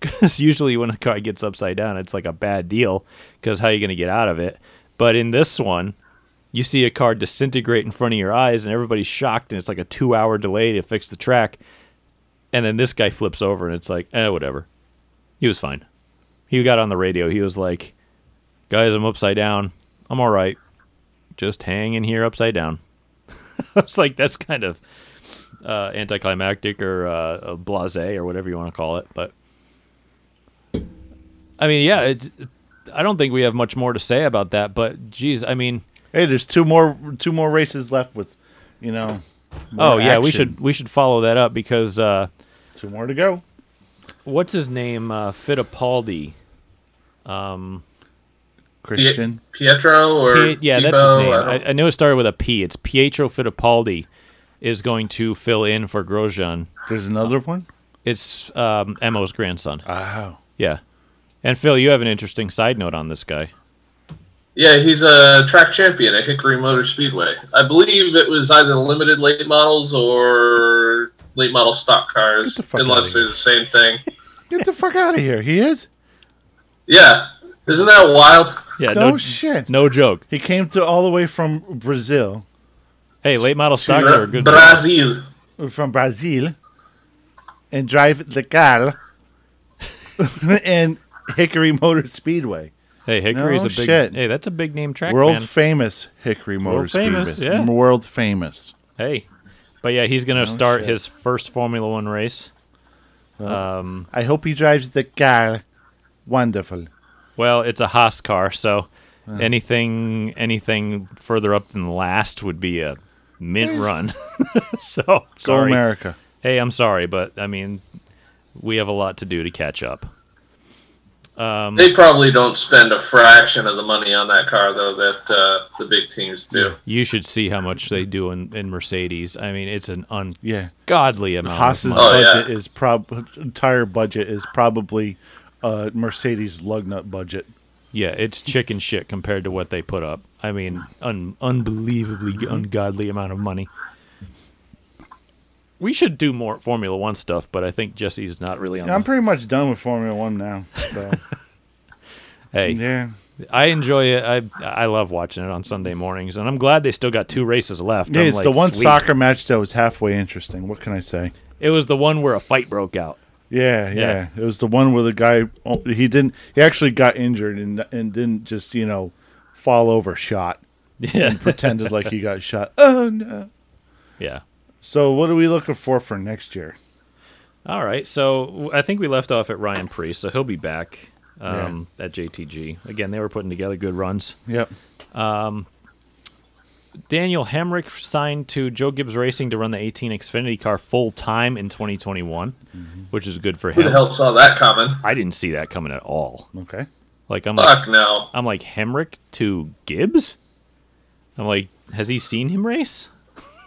S2: Because usually when a car gets upside down, it's like a bad deal. Because how are you going to get out of it? But in this one, you see a car disintegrate in front of your eyes and everybody's shocked and it's like a two hour delay to fix the track. And then this guy flips over and it's like eh whatever. He was fine. He got on the radio. He was like guys i'm upside down. I'm all right. Just hang in here upside down. I was like that's kind of uh, anticlimactic or uh, blase or whatever you want to call it but i mean yeah it's, i don't think we have much more to say about that but geez i mean
S3: Hey, there's two more two more races left with, you know.
S2: Oh
S3: more
S2: yeah, we should we should follow that up because uh,
S3: two more to go.
S2: what's his name? Uh, Fittipaldi.
S3: Christian.
S4: Pietro or
S2: Pie- yeah, that's his name.
S4: I don't-
S2: I, I know it started with a P. It's Pietro Fittipaldi is going to fill in for Grosjean.
S3: There's another one.
S2: It's um, Emo's grandson.
S3: Wow.
S2: Yeah. And Phil, you have an interesting side note on this guy.
S4: Yeah, he's a track champion at Hickory Motor Speedway. I believe it was either limited late models or late model stock cars,
S3: the
S4: unless they're the same thing.
S3: Get the fuck out of here. He is.
S4: Yeah, isn't that wild?
S2: Yeah,
S3: No
S2: no,
S3: shit.
S2: no joke.
S3: He came to all the way from Brazil,
S2: Hey, late model stocks
S4: Bra-
S2: are good.
S4: Brazil.
S3: from Brazil, and drive the car and Hickory Motor Speedway,
S2: Hey, Hickory's
S3: No
S2: a big.
S3: shit.
S2: Hey, that's a big name track,
S3: world
S2: man.
S3: famous Hickory Motor
S2: World famous,
S3: Speedway,
S2: yeah.
S3: world famous.
S2: Hey, but yeah, he's gonna start
S3: shit.
S2: his first Formula One race. Um,
S3: I hope he drives the car. Wonderful.
S2: Well, it's a Haas car, so anything anything further up than last would be a mint run. so
S3: Go
S2: sorry.
S3: America.
S2: Hey, I'm sorry, but I mean, we have a lot to do to catch up. Um,
S4: They probably don't spend a fraction of the money on that car though that uh, the big teams do.
S2: you should see how much they do in, in Mercedes. I mean, it's an
S3: Yeah.
S2: ungodly amount
S3: Haas's
S2: of money.
S4: Oh, yeah.
S3: budget is prob entire budget is probably uh, Mercedes lug nut budget.
S2: Yeah, it's chicken shit compared to what they put up. I mean, un- unbelievably ungodly amount of money. We should do more Formula One stuff, but I think Jesse's not really on.
S3: I'm pretty much done with Formula One now. So
S2: hey,
S3: yeah,
S2: I enjoy it. I I love watching it on Sunday mornings, and I'm glad they still got two races left.
S3: yeah
S2: I'm
S3: it's
S2: like,
S3: the one
S2: sweet.
S3: soccer match that was halfway interesting. What can I say?
S2: It was the one where a fight broke out.
S3: Yeah, yeah, It was the one where the guy oh, he didn't he actually got injured and and didn't just you know fall over shot
S2: Yeah,
S3: and pretended like he got shot. Oh no.
S2: yeah.
S3: So what are we looking for for next year?
S2: All right, so I think we left off at Ryan Preece, so he'll be back um, at JTG again. They were putting together good runs.
S3: Yep.
S2: Daniel Hemric signed to Joe Gibbs Racing to run the 18 Xfinity car full time in 2021, which is good for him.
S4: Who the hell saw that coming?
S2: I didn't see that coming at all.
S3: Okay.
S2: Like I'm like
S4: Fuck no.
S2: I'm like Hemric to Gibbs. I'm like, has he seen him race?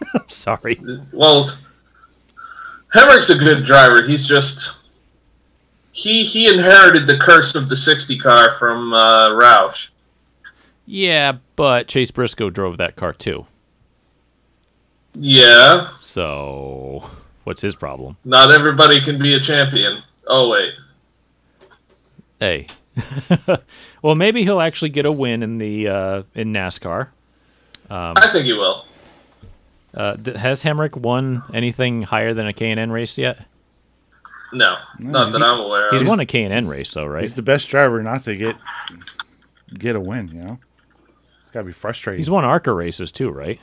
S2: I'm sorry.
S4: Well, Hemric's a good driver. He's just he he inherited the curse of the '60 car from uh, Roush.
S2: Yeah, but Chase Briscoe drove that car too.
S4: Yeah,
S2: So what's his problem?
S4: not everybody can be a champion. Oh wait,
S2: Hey. well, maybe he'll actually get a win in the uh, in NASCAR.
S4: I think he will.
S2: Uh, d- has Hemric won anything higher than a K&N race yet?
S4: No, not that I'm aware of.
S2: He's won a K&N race though, right?
S3: He's the best driver not to get get a win. You know, it's gotta be frustrating.
S2: He's won ARCA races too, right?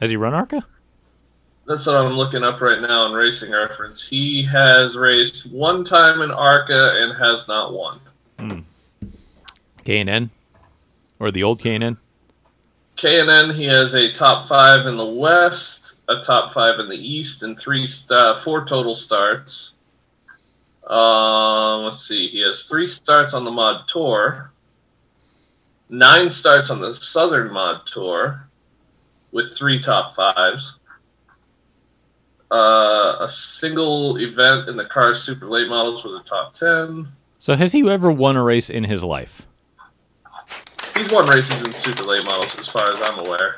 S2: Has he run ARCA?
S4: That's what I'm looking up right now in Racing Reference. He has raced one time in ARCA and has not won.
S2: K&N? Or the old K&N?
S4: K&N, he has a top five in the West, a top five in the East, and three, st- four total starts. Um, let's see. He has three starts on the Mod Tour, nine starts on the Southern Mod Tour, with three top fives. Uh, a single event in the Cars Super Late Models with a top ten.
S2: So has he ever won a race in his life?
S4: He's won races in Super Late Models, as far as I'm aware.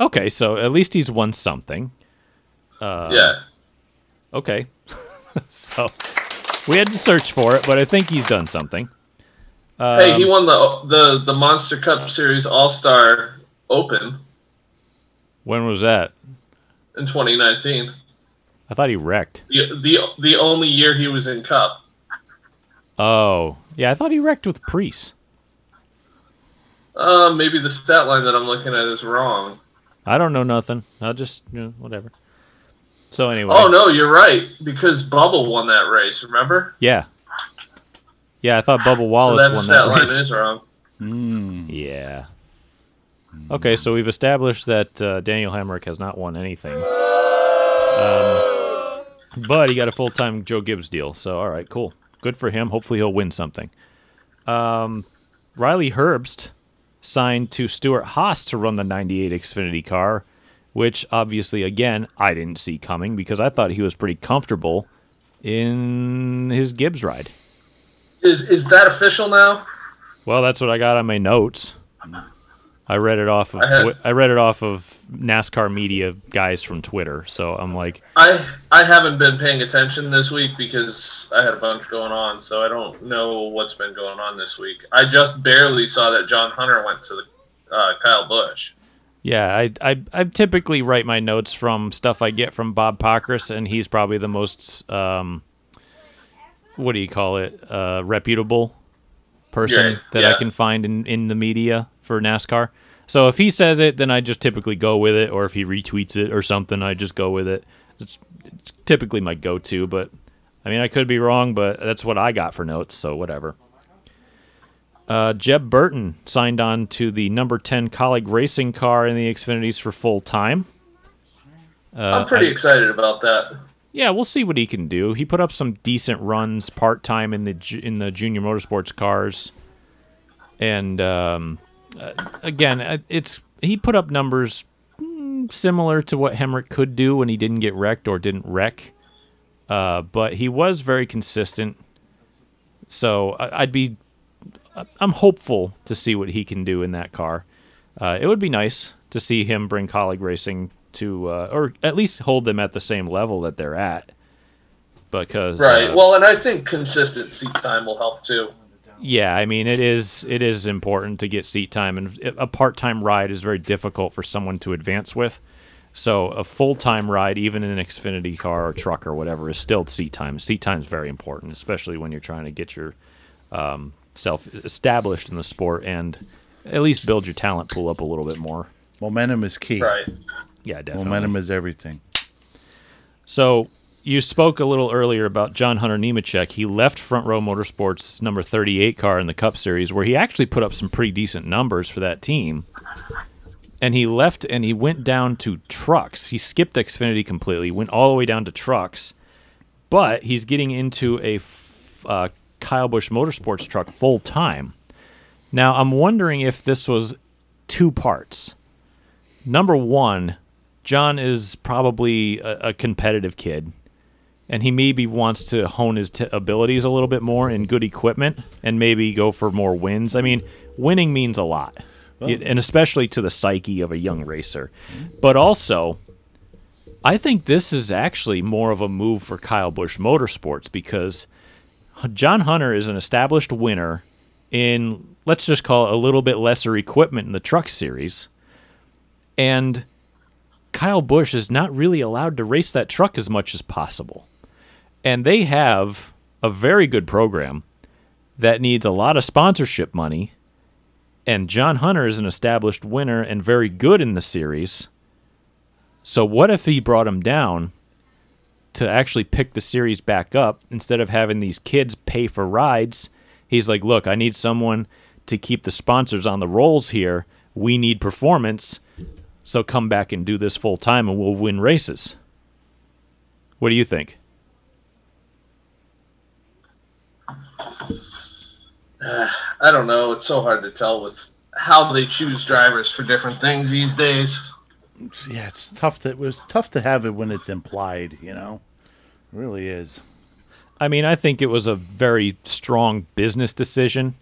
S2: Okay, so at least he's won something. Uh,
S4: yeah.
S2: Okay. so we had to search for it, but I think he's done something.
S4: Hey, he
S2: Um,
S4: won the the the Monster Cup Series All Star Open
S2: When was that?
S4: in 2019.
S2: I thought he wrecked.
S4: The the the only year he was in Cup.
S2: Oh, yeah, I thought he wrecked with Preece.
S4: Uh, maybe the stat line that I'm looking at is wrong.
S2: I don't know nothing. I'll just, you know, whatever. So anyway.
S4: Oh no, you're right because Bubba won that race. Remember?
S2: Yeah. Yeah, I thought Bubba
S4: So
S2: Wallace
S4: that
S2: won
S4: stat
S2: that
S4: line
S2: race.
S4: is wrong.
S3: Mm.
S2: Yeah. Okay, so we've established that uh, Daniel Hemric has not won anything. Um, but he got a full time Joe Gibbs deal. So, all right, cool. Good for him. Hopefully, he'll win something. Um, Riley Herbst signed to Stewart-Haas to run the 98 Xfinity car, which obviously, again, I didn't see coming because I thought he was pretty comfortable in his Gibbs ride.
S4: Is is that official now?
S2: Well, that's what I got on my notes. I read it off of
S4: I had-
S2: Twi- I read it off of NASCAR media guys from Twitter. So I'm like,
S4: I I haven't been paying attention this week because I had a bunch going on, so I don't know what's been going on this week. I just barely saw that John Hunter went to the uh, Kyle Busch.
S2: yeah, I, I I typically write my notes from stuff I get from Bob Pockrass, and he's probably the most um, what do you call it, uh, reputable person
S4: Yeah,
S2: that I can find in in the media for NASCAR. So if he says it, then I just typically go with it, or if he retweets it or something, I just go with it. It's, it's typically my go-to, but I mean I could be wrong, but that's what I got for notes, so whatever. Uh, Jeb Burton signed on to the number 10 Kaulig racing car in the Xfinities for full time. Uh,
S4: I'm pretty
S2: I-
S4: excited about that.
S2: yeah, we'll see what he can do. He put up some decent runs part time in the in the junior motorsports cars, and um, uh, again, uh, it's he put up numbers mm, similar to what Hemric could do when he didn't get wrecked or didn't wreck, uh, but he was very consistent. So I'd be, I'm hopeful to see what he can do in that car. Uh, it would be nice to see him bring Kaulig racing to, uh, or at least hold them at the same level that they're at. Because
S4: Right.
S2: uh,
S4: well, and I think consistency time will help too.
S2: Yeah, I mean it is it is important to get seat time, and a part time ride is very difficult for someone to advance with. So a full time ride, even in an Xfinity car or truck or whatever, is still seat time. Seat time is very important, especially when you're trying to get your um, self established in the sport and at least build your talent pool up a little bit more.
S3: Momentum is key.
S4: Right.
S2: Yeah, definitely.
S3: Momentum is everything.
S2: So you spoke a little earlier about John Hunter Nemechek. He left Front Row Motorsports' number 38 car in the Cup Series, where he actually put up some pretty decent numbers for that team. And he left and he went down to trucks. He skipped Xfinity completely, went all the way down to trucks. But he's getting into a uh, Kyle Busch Motorsports truck full time. Now, I'm wondering if this was two parts. Number one, John is probably a, a competitive kid, and he maybe wants to hone his t- abilities a little bit more in good equipment and maybe go for more wins. I mean, winning means a lot, It- and especially to the psyche of a young racer. But also, I think this is actually more of a move for Kyle Busch Motorsports because John Hunter is an established winner in, let's just call it a little bit lesser equipment in the truck series. And Kyle Busch is not really allowed to race that truck as much as possible. And they have a very good program that needs a lot of sponsorship money. And John Hunter is an established winner and very good in the series. So, what if he brought him down to actually pick the series back up instead of having these kids pay for rides? He's like, Look, I need someone to keep the sponsors on the rolls here. We need performance. So, come back and do this full time and we'll win races. What do you think?
S4: I don't know. It's so hard to tell with how they choose drivers for different things these days.
S3: Yeah, it's tough. That it was tough to have it when it's implied. You know, it really is.
S2: I mean, I think it was a very strong business decision.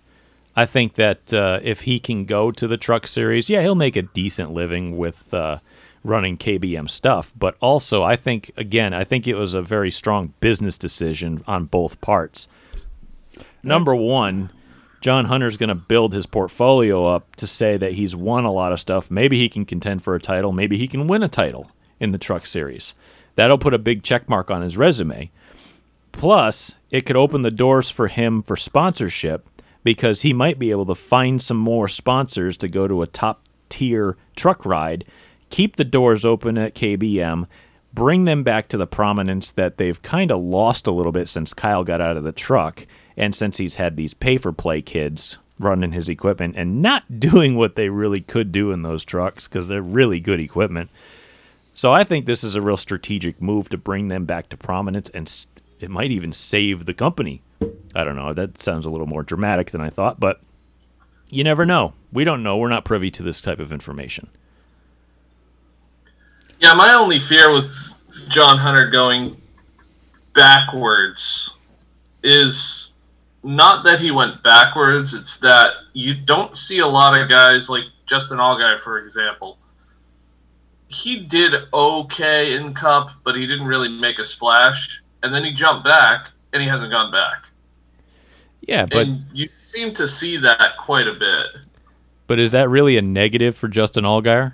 S2: I think that uh, if he can go to the truck series, yeah, he'll make a decent living with uh, running KBM stuff. But also, I think, again, I think it was a very strong business decision on both parts. Number one, John Hunter's going to build his portfolio up to say that he's won a lot of stuff. Maybe he can contend for a title. Maybe he can win a title in the truck series. That'll put a big check mark on his resume. Plus, it could open the doors for him for sponsorship because he might be able to find some more sponsors to go to a top tier truck ride, keep the doors open at KBM, bring them back to the prominence that they've kind of lost a little bit since Kyle got out of the truck and since he's had these pay for play kids running his equipment and not doing what they really could do in those trucks because they're really good equipment. So I think this is a real strategic move to bring them back to prominence and it might even save the company. I don't know. That sounds a little more dramatic than I thought, but you never know. We don't know. We're not privy to this type of information.
S4: Yeah, my only fear with John Hunter going backwards is not that he went backwards, it's that you don't see a lot of guys like Justin Allgaier, for example. He did okay in Cup, but he didn't really make a splash. And then he jumped back, and he hasn't gone back.
S2: Yeah, but
S4: and you seem to see that quite a bit.
S2: But is that really a negative for Justin Allgaier?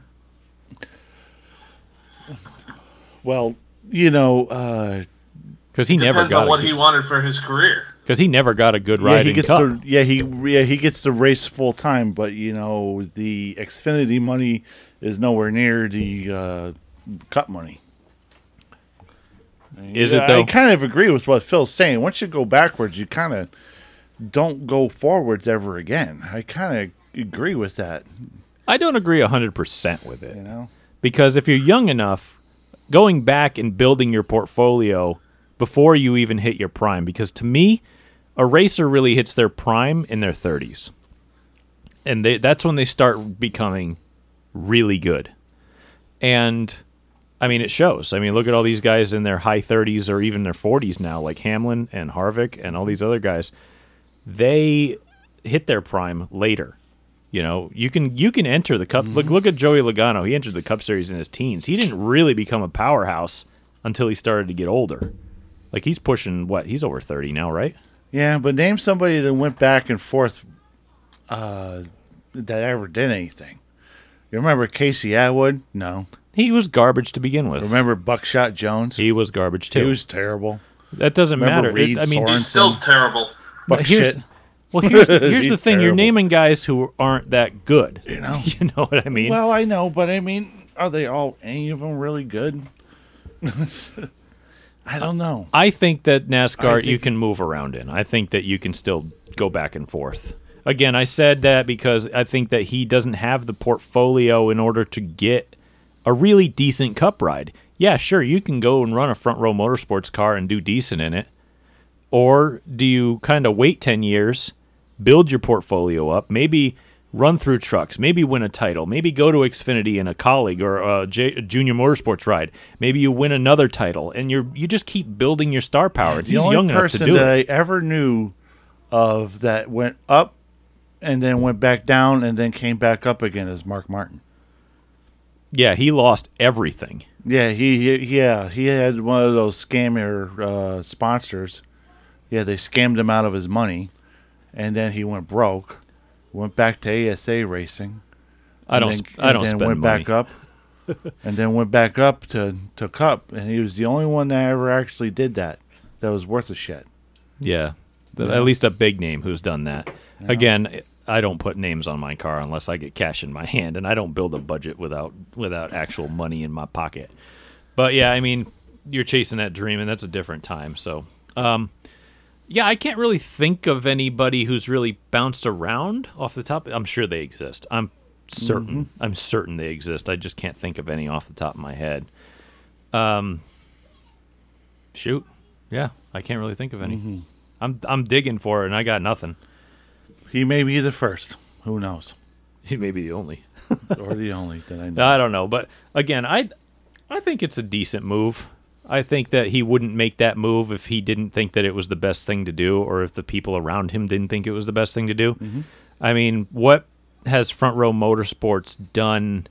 S3: Well, you know, uh,
S2: because he never
S4: Depends
S2: got
S4: on what
S2: a
S4: he wanted for his career.
S2: Because he never got a good ride.
S3: yeah,
S2: he
S3: gets
S2: Cup.
S3: to yeah he yeah he gets to race full time, but you know the Xfinity money is nowhere near the uh, Cup money.
S2: Is
S3: Yeah,
S2: it though?
S3: I kind of agree with what Phil's saying. Once you go backwards, you kind of don't go forwards ever again. I kind of agree with that.
S2: I don't agree hundred percent with it.
S3: You know,
S2: Because if you're young enough, going back and building your portfolio before you even hit your prime, because to me, a racer really hits their prime in their 30s. And they, that's when they start becoming really good. And I mean, it shows. I mean, look at all these guys in their high 30s or even their 40s now, like Hamlin and Harvick and all these other guys. They hit their prime later. You know, you can you can enter the cup. Look mm-hmm. look at Joey Logano. He entered the Cup Series in his teens. He didn't really become a powerhouse until he started to get older. Like he's pushing what? He's over thirty now, right?
S3: Yeah. But name somebody that went back and forth uh, that ever did anything. You remember Casey Atwood? No.
S2: He was garbage to begin with.
S3: Remember Buckshot Jones?
S2: he was garbage too.
S3: He was terrible.
S2: that doesn't
S3: remember
S2: matter. It- I mean,
S3: Sorenson?
S4: He's still terrible.
S3: Buck
S2: here's,
S3: shit.
S2: well, here's here's the
S3: He's
S2: thing. You're naming guys who aren't that good.
S3: You know?
S2: you know what I mean?
S3: Well, I know, but I mean, are they all any of them really good? I don't know.
S2: I think that NASCAR
S3: think-
S2: you can move around in. I think that you can still go back and forth. Again, I said that because I think that he doesn't have the portfolio in order to get a really decent cup ride. Yeah, sure, you can go and run a front row motorsports car and do decent in it. Or do you kind of wait 10 years, build your portfolio up, maybe run through trucks, maybe win a title, maybe go to Xfinity in a Kaulig or a, J- junior motorsports ride, maybe you win another title, and you you just keep building your star power.
S3: the
S2: He's
S3: only
S2: young enough to
S3: person
S2: do
S3: that
S2: it.
S3: I ever knew of that went up and then went back down and then came back up again is Mark Martin.
S2: Yeah, he lost everything.
S3: Yeah, he, he yeah he had one of those scammer uh, sponsors. Yeah, they scammed him out of his money, and then he went broke. Went back to ASA racing.
S2: I don't.
S3: and
S2: sp- I don't
S3: then went
S2: money.
S3: back up. and then went back up to to Cup, and he was the only one that ever actually did that. That was worth a shit.
S2: Yeah. Th- At least a big name who's done that. Again, I don't put names on my car unless I get cash in my hand, and I don't build a budget without without actual money in my pocket. But yeah, I mean, you're chasing that dream, and that's a different time. So, um, yeah, I can't really think of anybody who's really bounced around off the top. I'm sure they exist. I'm certain. I'm certain they exist. I just can't think of any off the top of my head. Um, shoot, yeah, I can't really think of any. I'm I'm digging for it, and I got nothing.
S3: He may be the first. Who knows?
S2: He may be the only.
S3: or the only that I know.
S2: I don't know, but again, I I think it's a decent move. I think that he wouldn't make that move if he didn't think that it was the best thing to do, or if the people around him didn't think it was the best thing to do. Mm-hmm. I mean, what has Front Row Motorsports done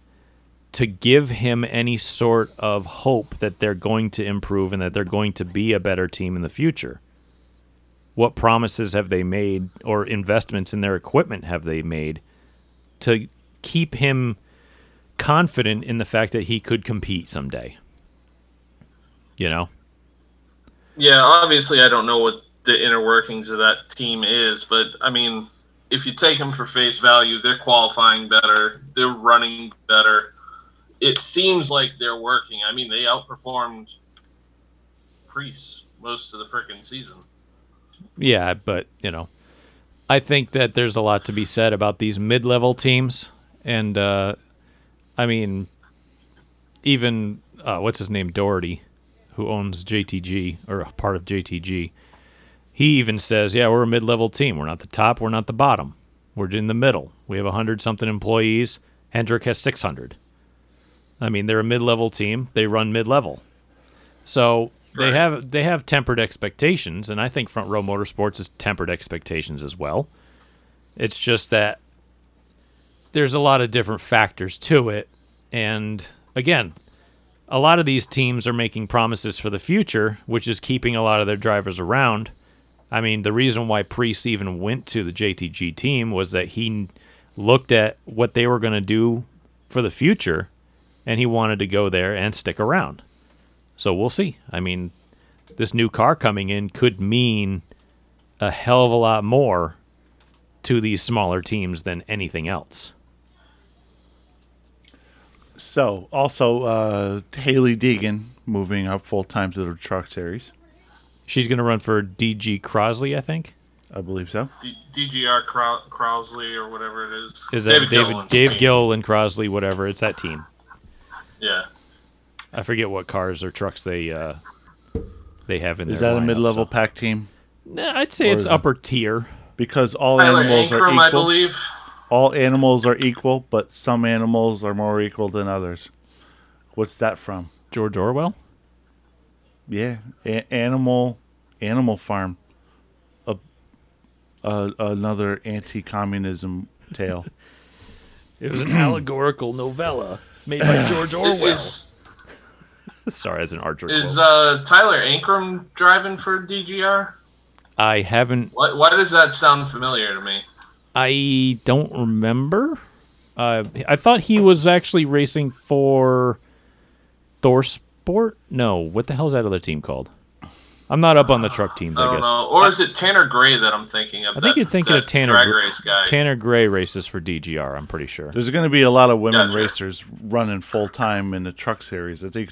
S2: to give him any sort of hope that they're going to improve and that they're going to be a better team in the future? What promises have they made, or investments in their equipment have they made to keep him confident in the fact that he could compete someday? You know?
S4: Yeah, obviously, I don't know what the inner workings of that team is, but I mean, if you take them for face value, they're qualifying better, they're running better. It seems like they're working. I mean, they outperformed Preece most of the freaking season.
S2: Yeah, but you know, I think that there's a lot to be said about these mid-level teams, and uh, I mean, even uh, what's his name, Daugherty, who owns JTG or a part of JTG. He even says, "Yeah, we're a mid-level team. We're not the top. We're not the bottom. We're in the middle. We have hundred something employees. Hendrick has six hundred. I mean, they're a mid-level team. They run mid-level. So they have they have tempered expectations, and I think Front Row Motorsports has tempered expectations as well. It's just that there's a lot of different factors to it, and again, a lot of these teams are making promises for the future, which is keeping a lot of their drivers around. I mean, the reason why Preece even went to the JTG team was that he looked at what they were going to do for the future, and he wanted to go there and stick around. So we'll see. I mean, this new car coming in could mean a hell of a lot more to these smaller teams than anything else.
S3: So, also, uh, Hailie Deegan moving up full time to the truck series.
S2: She's going to run for DG Crosley, I think.
S3: I believe so.
S4: D- DGR Crow- Crosley or whatever it is.
S2: Is that David
S4: Gilliland's
S2: Dave. Gill and Crosley, whatever? It's that team.
S4: Yeah.
S2: I forget what cars or trucks they uh, they have in
S3: Is
S2: their
S3: that a mid level
S2: so-
S3: pack team?
S2: Nah, I'd say
S3: or
S2: it's
S3: is it-
S2: upper tier.
S3: Because all
S4: Tyler
S3: animals are
S4: Ankrum, I
S3: equal.
S4: believe.
S3: All animals are equal, but some animals are more equal than others. What's that from?
S2: George Orwell.
S3: Yeah, a- animal, Animal Farm. A, a another anti-communism tale.
S2: It was an allegorical novella made by George
S4: Is,
S2: Sorry, that's an Archer
S4: is uh, Tyler Ankrum driving for DGR?
S2: I haven't.
S4: Why, why does that sound familiar to me?
S2: I don't remember. Uh, I thought he was actually racing for ThorSport. No, what the hell's that other team called? I'm not up on the truck teams.
S4: I
S2: I,
S4: don't
S2: guess
S4: know. Or is it Tanner Gray that I'm thinking of?
S2: I think
S4: that-
S2: you're thinking of Tanner
S4: drag race guy.
S2: Tanner Gray races for DGR. I'm pretty sure.
S3: There's going to be a lot of women
S4: Gotcha.
S3: racers running full time in the truck series. I think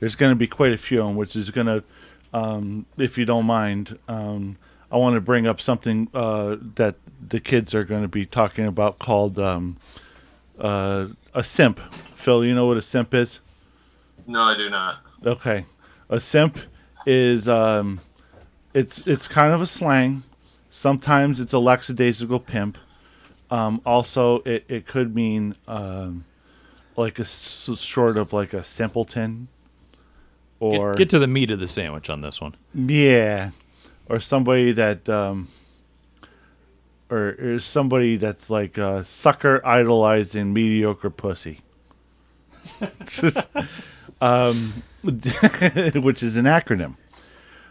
S3: there's going to be quite a few, of 'em, which is going to, um, if you don't mind, um, I want to bring up something uh, that the kids are going to be talking about called um, uh, a simp. Phil, you know what a simp is?
S4: No, I do not.
S3: Okay, a simp is um, it's it's kind of a slang. Sometimes it's a lackadaisical pimp. Um, also, it, it could mean um, like a s- sort of like a simpleton, or
S2: Get, get to the meat of the sandwich on this one.
S3: yeah, or somebody that um, or, or somebody that's like a sucker idolizing mediocre pussy. um, which is an acronym.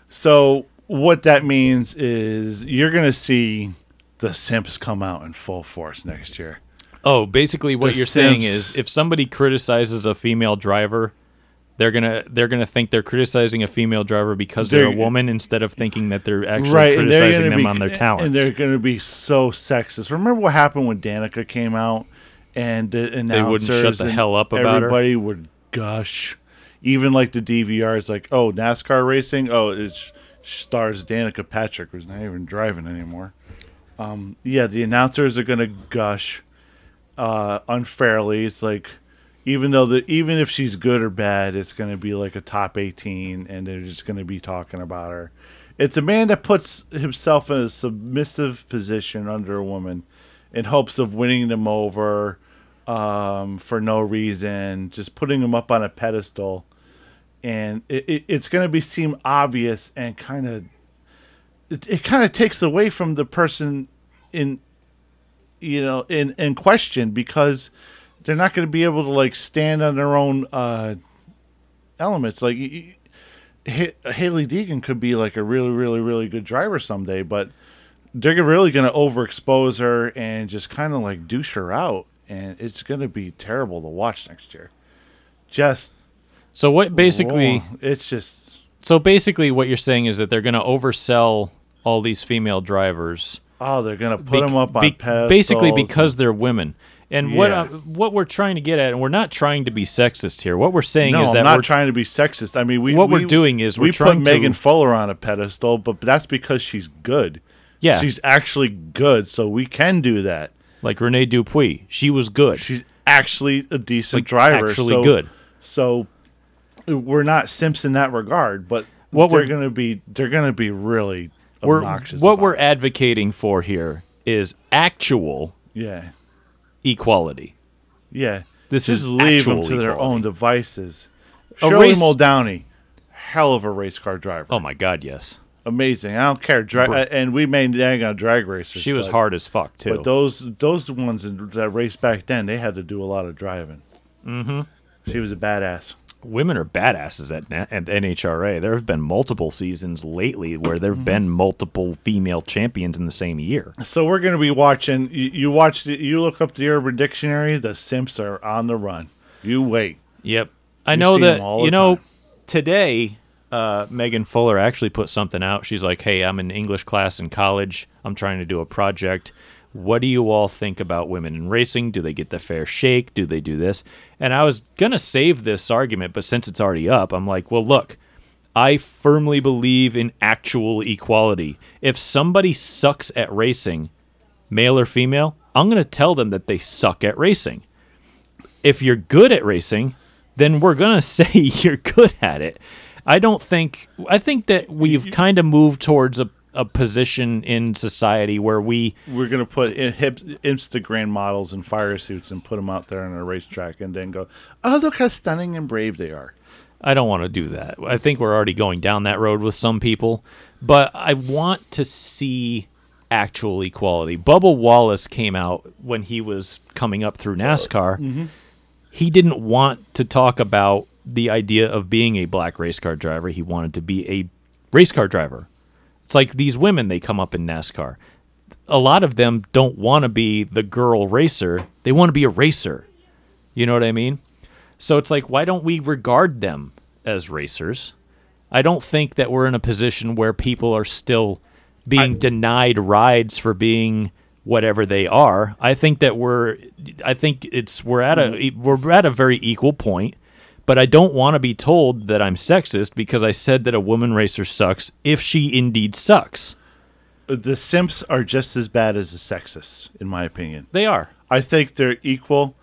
S3: So what that means is you're going to see the simps come out in full force next year.
S2: Oh, basically what
S3: The
S2: you're saying is if somebody criticizes a female driver, they're gonna they're gonna think they're criticizing a female driver because they're, a
S3: They're-
S2: woman instead of thinking that they're actually
S3: right,
S2: criticizing them
S3: be,
S2: on their talents.
S3: and they're going to be so sexist. Remember what happened when Danica came out, and the announcers
S2: wouldn't shut the
S3: and
S2: hell up about her?
S3: everybody would gush. Even like the DVR is like, oh, NASCAR racing. Oh, it stars Danica Patrick, who's not even driving anymore. Um, yeah, the announcers are going to gush uh, unfairly. It's like even though the even if she's good or bad, it's going to be like a top 18 and they're just going to be talking about her. It's a man that puts himself in a submissive position under a woman in hopes of winning them over um, for no reason, just putting them up on a pedestal. And it, it, it's going to be seem obvious and kind of it, it kind of takes away from the person in you know in in question because they're not going to be able to like stand on their own uh elements. Like y- y- Ha- Hailie Deegan could be like a really really really good driver someday but they're really going to overexpose her and just kind of like douche her out and it's going to be terrible to watch next year. Just
S2: so what basically
S3: whoa, it's just
S2: so basically what you're saying is that they're gonna oversell all these female drivers
S3: oh they're going to put
S2: bec-
S3: them up on
S2: bec-
S3: pedestals
S2: basically
S3: and-
S2: because they're women. And what
S3: Yeah.
S2: uh, what we're trying to get at, and we're not trying to be sexist here. What we're saying
S3: No,
S2: is
S3: I'm
S2: that
S3: not
S2: we're
S3: trying to be sexist. I mean, we
S2: What
S3: we-
S2: we're doing is we're
S3: we
S2: trying
S3: put
S2: to-
S3: Megan Fuller on a pedestal, but that's because she's good.
S2: yeah,
S3: she's actually good, so we can do that.
S2: like Renee Dupuis. She was good.
S3: She's actually a decent
S2: Like,
S3: driver,
S2: actually
S3: so,
S2: good.
S3: So we're not simps in that regard, but
S2: What
S3: they're
S2: we're-
S3: going to be they're going to be really
S2: we're
S3: obnoxious.
S2: what
S3: about
S2: we're
S3: it.
S2: advocating for here is actual
S3: yeah,
S2: equality.
S3: yeah.
S2: This
S3: Just
S2: is
S3: leave them to their own devices.
S2: A
S3: Shirley
S2: race-
S3: Muldowney, hell of a race car driver.
S2: Oh my god, yes.
S3: Amazing. I don't care. Dra-
S2: Br-
S3: and we may nag on drag racers.
S2: She was
S3: but-
S2: hard as fuck too.
S3: But those those ones that raced back then, they had to do a lot of driving. Mm-hmm. She was a badass.
S2: Women are badasses at, Na- at NHRA. There have been multiple seasons lately where there have
S3: Mm-hmm.
S2: been multiple female champions in the same year.
S3: So we're going to be watching. You, you watch. The, you look up the Urban Dictionary. The Simps are on the run. You wait.
S2: Yep. I
S3: You
S2: know
S3: see
S2: that
S3: them all the
S2: you know
S3: time.
S2: today uh, Megan Fuller actually put something out. She's like, "Hey, I'm in English class in college. I'm trying to do a project. What do you all think about women in racing? Do they get the fair shake? Do they do this?" And I was going to save this argument, but since it's already up, I'm like, "Well, look, I firmly believe in actual equality. If somebody sucks at racing, male or female, I'm going to tell them that they suck at racing. If you're good at racing, then we're going to say you're good at it. I don't think I think that we've kind of moved towards a a position in society where we
S3: We're going to put Instagram models in fire suits and put them out there on a racetrack, and then go, "Oh, look how stunning and brave they are."
S2: I don't want to do that. I think we're already going down that road with some people, but I want to see actual equality. Bubba Wallace came out when he was coming up through NASCAR. Mm-hmm. He didn't want to talk about the idea of being a black race car driver. He wanted to be a race car driver. It's like these women they come up in NASCAR. A lot of them don't want to be the girl racer. They want to be a racer. You know what I mean? So it's like, why don't we regard them as racers? I don't think that we're in a position where people are still being denied rides for being whatever they are. I think that we're, I think it's we're at a mm-hmm. we're at a very equal point. But I don't want to be told that I'm sexist because I said that a woman racer sucks if she indeed sucks.
S3: The Simps are just as bad as the sexists, in my opinion.
S2: They are.
S3: I think they're equal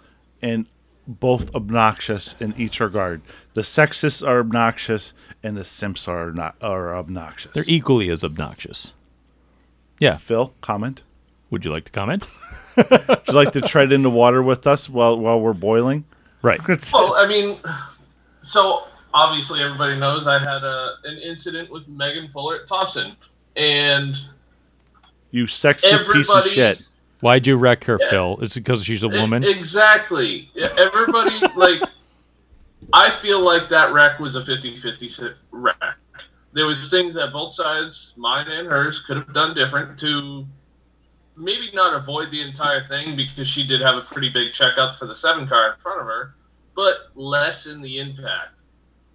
S3: and both obnoxious in each regard. The sexists are obnoxious, and the simps are not are obnoxious.
S2: They're equally as obnoxious. Yeah.
S3: Phil, comment.
S2: Would you like to comment?
S3: Would you like to tread in the water with us while while we're boiling?
S2: Right.
S4: Well, I mean, so obviously everybody knows I had a an incident with Megan Fuller at Thompson, and
S3: You sexist piece of shit.
S2: Why'd you wreck her, Phil? Is it because she's a woman?
S4: exactly. Everybody like, I feel like that wreck was a 50-50 wreck. There was things that both sides, mine and hers, could have done different to maybe not avoid the entire thing because she did have a pretty big checkup for the seven car in front of her, but lessen the impact.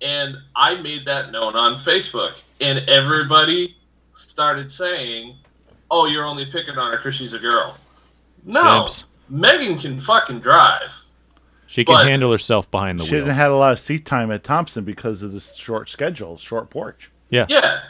S4: And I made that known on Facebook, and everybody started saying, "Oh, you're only picking on her because she's a girl." No,
S2: Simps.
S4: Megan can fucking drive.
S2: She can
S4: But-
S2: handle herself behind the wheel.
S3: She
S2: wheel.
S3: hasn't had a lot of seat time at Thompson because of the short schedule, short porch.
S2: yeah.
S4: Yeah,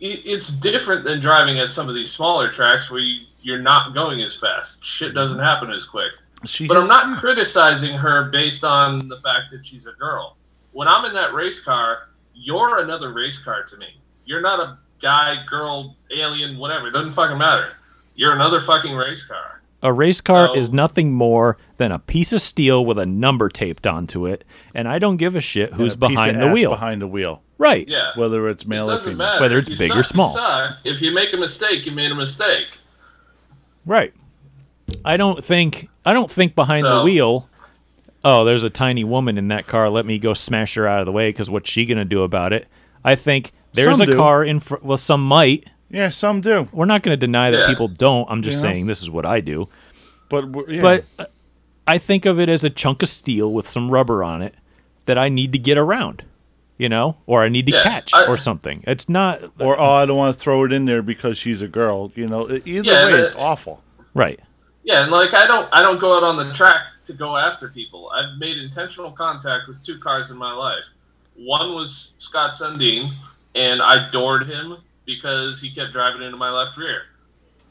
S4: it's different than driving at some of these smaller tracks where you, you're not going as fast. Shit doesn't happen as quick.
S3: She
S4: But I'm
S3: has-
S4: not criticizing her based on the fact that she's a girl. When I'm in that race car, you're another race car to me. You're not a guy, girl, alien, whatever. It doesn't fucking matter. You're another fucking race car.
S2: A race car
S4: So-
S2: is nothing more than a piece of steel with a number taped onto it, and I don't give a shit
S3: and
S2: who's
S3: a piece of
S2: behind the
S3: ass
S2: wheel.
S3: Behind the wheel,
S2: Right.
S4: Yeah.
S3: whether it's
S4: it
S3: male or female.
S4: matter.
S2: Whether it's
S4: you
S2: big or
S4: suck, you
S2: small.
S4: suck. If you make a mistake, you made a mistake.
S2: Right. I don't think I don't think behind the wheel. Oh, there's a tiny woman in that car. Let me go smash her out of the way because what's she gonna do about it? I think there's
S3: Some
S2: a
S3: do.
S2: car in front. Well, some might.
S3: Yeah, some do,
S2: We're not going to deny that
S4: Yeah.
S2: people don't. I'm just
S3: Yeah.
S2: saying this is what I do.
S3: but yeah.
S2: But uh, I think of it as a chunk of steel with some rubber on it that I need to get around, you know, or I need to
S4: Yeah,
S2: catch
S4: I-
S2: or something. It's not
S3: or oh, I don't want to throw it in there because she's a girl. You know, either
S4: Yeah,
S3: way,
S4: that-
S3: it's awful.
S2: right.
S4: Yeah, and like I don't I don't go out on the track to go after people. I've made intentional contact with two cars in my life. One was Scott Sundin, and I doored him because he kept driving into my left rear.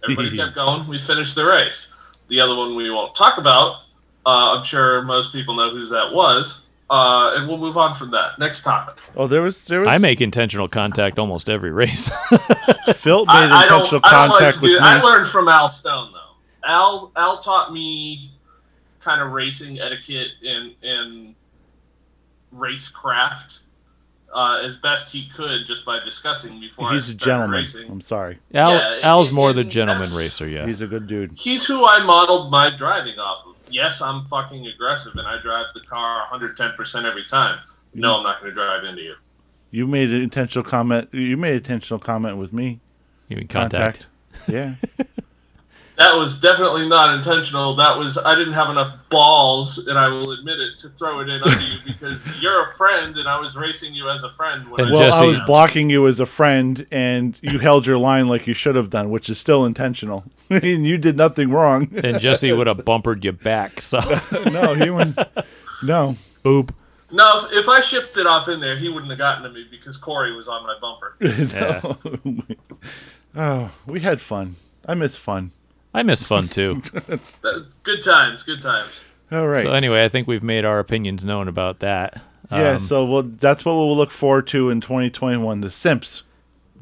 S4: Everybody kept going. We finished the race. The other one we won't talk about. Uh, I'm sure most people know whose that was, uh, and we'll move on from that. Next topic.
S3: Oh, there was there was.
S2: I make intentional contact almost every race.
S3: Phil made
S4: I, I
S3: intentional
S4: I don't like
S3: contact with
S4: do
S3: me.
S4: I learned from Al Stone though. Al Al taught me kind of racing etiquette and and racecraft uh, as best he could just by discussing before I
S3: He's a gentleman.
S4: racing.
S3: I'm sorry.
S2: Al,
S4: Yeah,
S2: Al's
S4: and-
S2: more the gentleman racer, yeah.
S3: He's a good dude.
S4: He's who I modeled my driving off of. Yes, I'm fucking aggressive and I drive the car 110% every time. No, I'm not going to drive into you.
S3: You made an intentional comment. You made an intentional comment with me.
S2: You mean contact?
S3: Yeah.
S4: That was definitely not intentional. That was I didn't have enough balls, and I will admit it, to throw it in under you because you're a friend, and I was racing you as a friend. When
S2: And
S4: I
S3: Well,
S2: Jesse-
S3: I was blocking you as a friend, and you held your line like you should have done, which is still intentional. and you did nothing wrong.
S2: And Jesse would have bumpered you back, so
S3: no, he went. No.
S2: boop.
S4: No, if, if I shipped it off in there, he wouldn't have gotten to me because Corey was on my bumper.
S3: no. oh, we had fun. I miss fun.
S2: I miss fun too.
S4: That- good times, good times.
S3: All right.
S2: So anyway, I think we've made our opinions known about that.
S3: yeah.
S2: Um,
S3: So well, that's what we'll look forward to in 2021. The Simps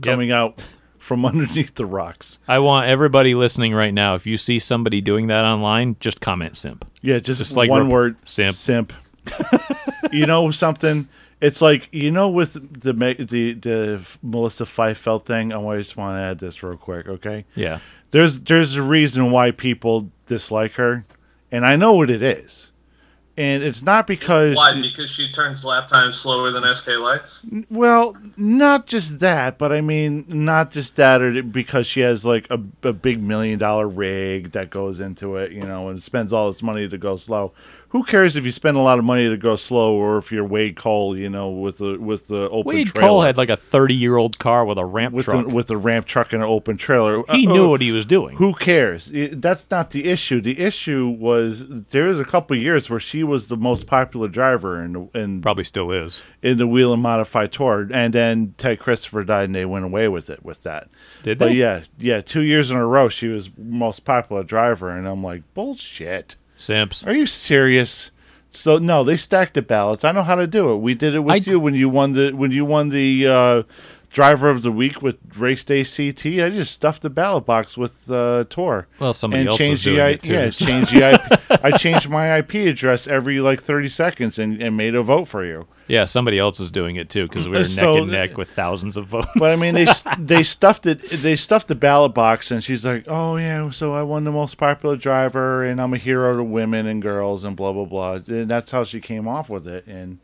S3: coming out from underneath the rocks.
S2: I want everybody listening right now. If you see somebody doing that online, just comment simp.
S3: Yeah, just,
S2: Just like
S3: one
S2: rep-
S3: word.
S2: simp.
S3: Simp. you know something? It's like you know with the the the Melissa Fifield thing. I just want to add this real quick, okay?
S2: Yeah.
S3: There's there's a reason why people dislike her, and I know what it is. And it's not because
S4: Why? Because she turns lap time slower than SK lights.
S3: Well, not just that, but I mean, not just that, or because she has like a, a big million dollar rig that goes into it, you know, and spends all its money to go slow. Who cares if you spend a lot of money to go slow, or if you're Wade Cole, you know, with the with the open
S2: Wade
S3: trailer,
S2: Cole had like a 30 year old car with a ramp
S3: with
S2: truck.
S3: the, with a ramp truck and an open trailer.
S2: he
S3: Uh,
S2: knew
S3: uh,
S2: what he was doing.
S3: Who cares? That's not the issue. The issue was there was a couple years where she was the most popular driver and in
S2: Probably still is.
S3: in the Whelen modify tour, and then Ted Christopher died, and they went away with it with that.
S2: Did they?
S3: But yeah, yeah, two years in a row, she was most popular driver, and I'm like, bullshit.
S2: Simps.
S3: Are you serious? So no, they stacked the ballots. I know how to do it. We did it with
S2: I-
S3: you when you won the when you won the uh, driver of the week with RaceDayCT. I just stuffed the ballot box with uh, tour.
S2: Well, somebody
S3: and
S2: else was
S3: changed
S2: doing
S3: the I-
S2: too.
S3: yeah, changed the IP. I changed my IP address every like thirty seconds and, and made a vote for you.
S2: Yeah, somebody else is doing it too because we were
S3: So-
S2: neck and neck with thousands of votes.
S3: But I mean, they they stuffed it. They stuffed the ballot box, and she's like, "Oh yeah, so I won the most popular driver, and I'm a hero to women and girls, and blah blah blah." And that's how she came off with it, and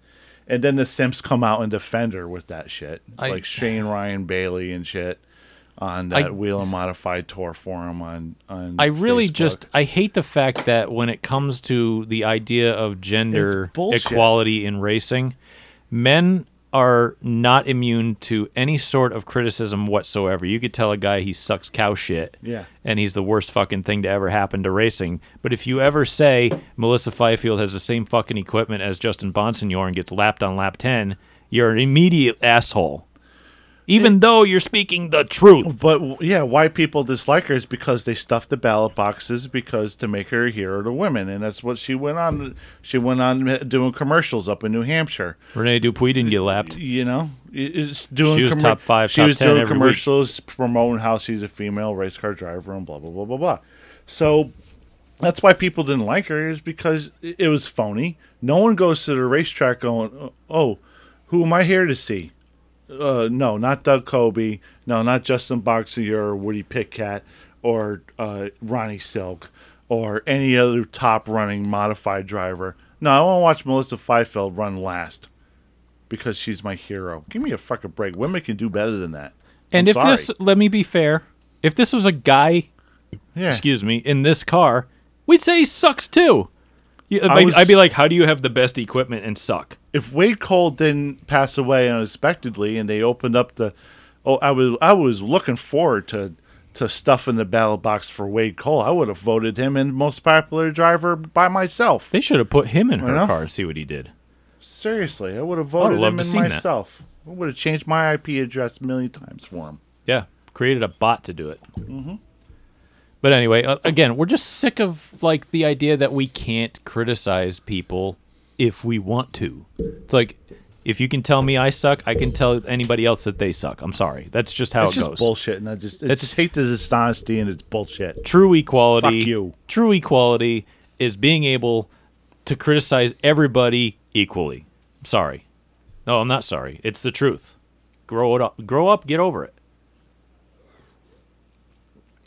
S3: and then the Simps come out and defend her with that shit,
S2: I-
S3: like Shane Ryan Bailey and shit. on
S2: I-
S3: that Whelen Modified Tour forum on on.
S2: I really
S3: Facebook.
S2: just I hate the fact that when it comes to the idea of gender equality in racing, men are not immune to any sort of criticism whatsoever. You could tell a guy he sucks cow shit.
S3: Yeah.
S2: And he's the worst fucking thing to ever happen to racing. But if you ever say Melissa Fifield has the same fucking equipment as Justin Bonsignore and gets lapped on lap 10, you're an immediate asshole. Even though you're speaking the truth.
S3: But yeah, why people dislike her is because they stuffed the ballot boxes because to make her a hero to women, and that's what she went on. She went on doing commercials up in New Hampshire.
S2: Renee Dupuis didn't get lapped.
S3: You know, it's doing.
S2: She was top five,
S3: She
S2: top
S3: was
S2: 10
S3: doing
S2: every week.
S3: commercials promoting how she's a female race car driver and blah blah blah blah blah. So that's why people didn't like her is because it it was phony. No one goes to the racetrack going, "Oh, who am I here to see?" Uh, no, not Doug Coby. No, not Justin Boxier or Woody Pitkat or uh, Ronnie Silk or any other top running modified driver. No, I want to watch Melissa Fifield run last because she's my hero. Give me a fucking break. Women can do better than that.
S2: And
S3: I'm
S2: if
S3: sorry.
S2: this, let me be fair, if this was a guy,
S3: yeah,
S2: excuse me, in this car, we'd say he sucks too.
S3: I was-
S2: I'd be like, how do you have the best equipment and suck?
S3: If Wade Cole didn't pass away unexpectedly and they opened up the, oh, I was I was looking forward to to stuffing the ballot box for Wade Cole. I would have voted him in most popular driver by myself.
S2: They should have put him in her
S3: know?
S2: car to see what he did.
S3: Seriously, I would have voted
S2: love
S3: him in
S2: seen that.
S3: myself. I would have changed my IP address a million times for him.
S2: Yeah, created a bot to do it. Mm-hmm. But anyway, uh, again, we're just sick of like the idea that we can't criticize people if we want to. It's like if you can tell me I suck, I can tell anybody else that they suck. I'm sorry. That's just how
S3: it's
S2: it
S3: just
S2: goes.
S3: bullshit, and I just I just hate this dishonesty and it's bullshit.
S2: true equality
S3: Fuck you.
S2: true equality is being able to criticize everybody equally I'm sorry no i'm not sorry it's the truth grow it up grow up get over it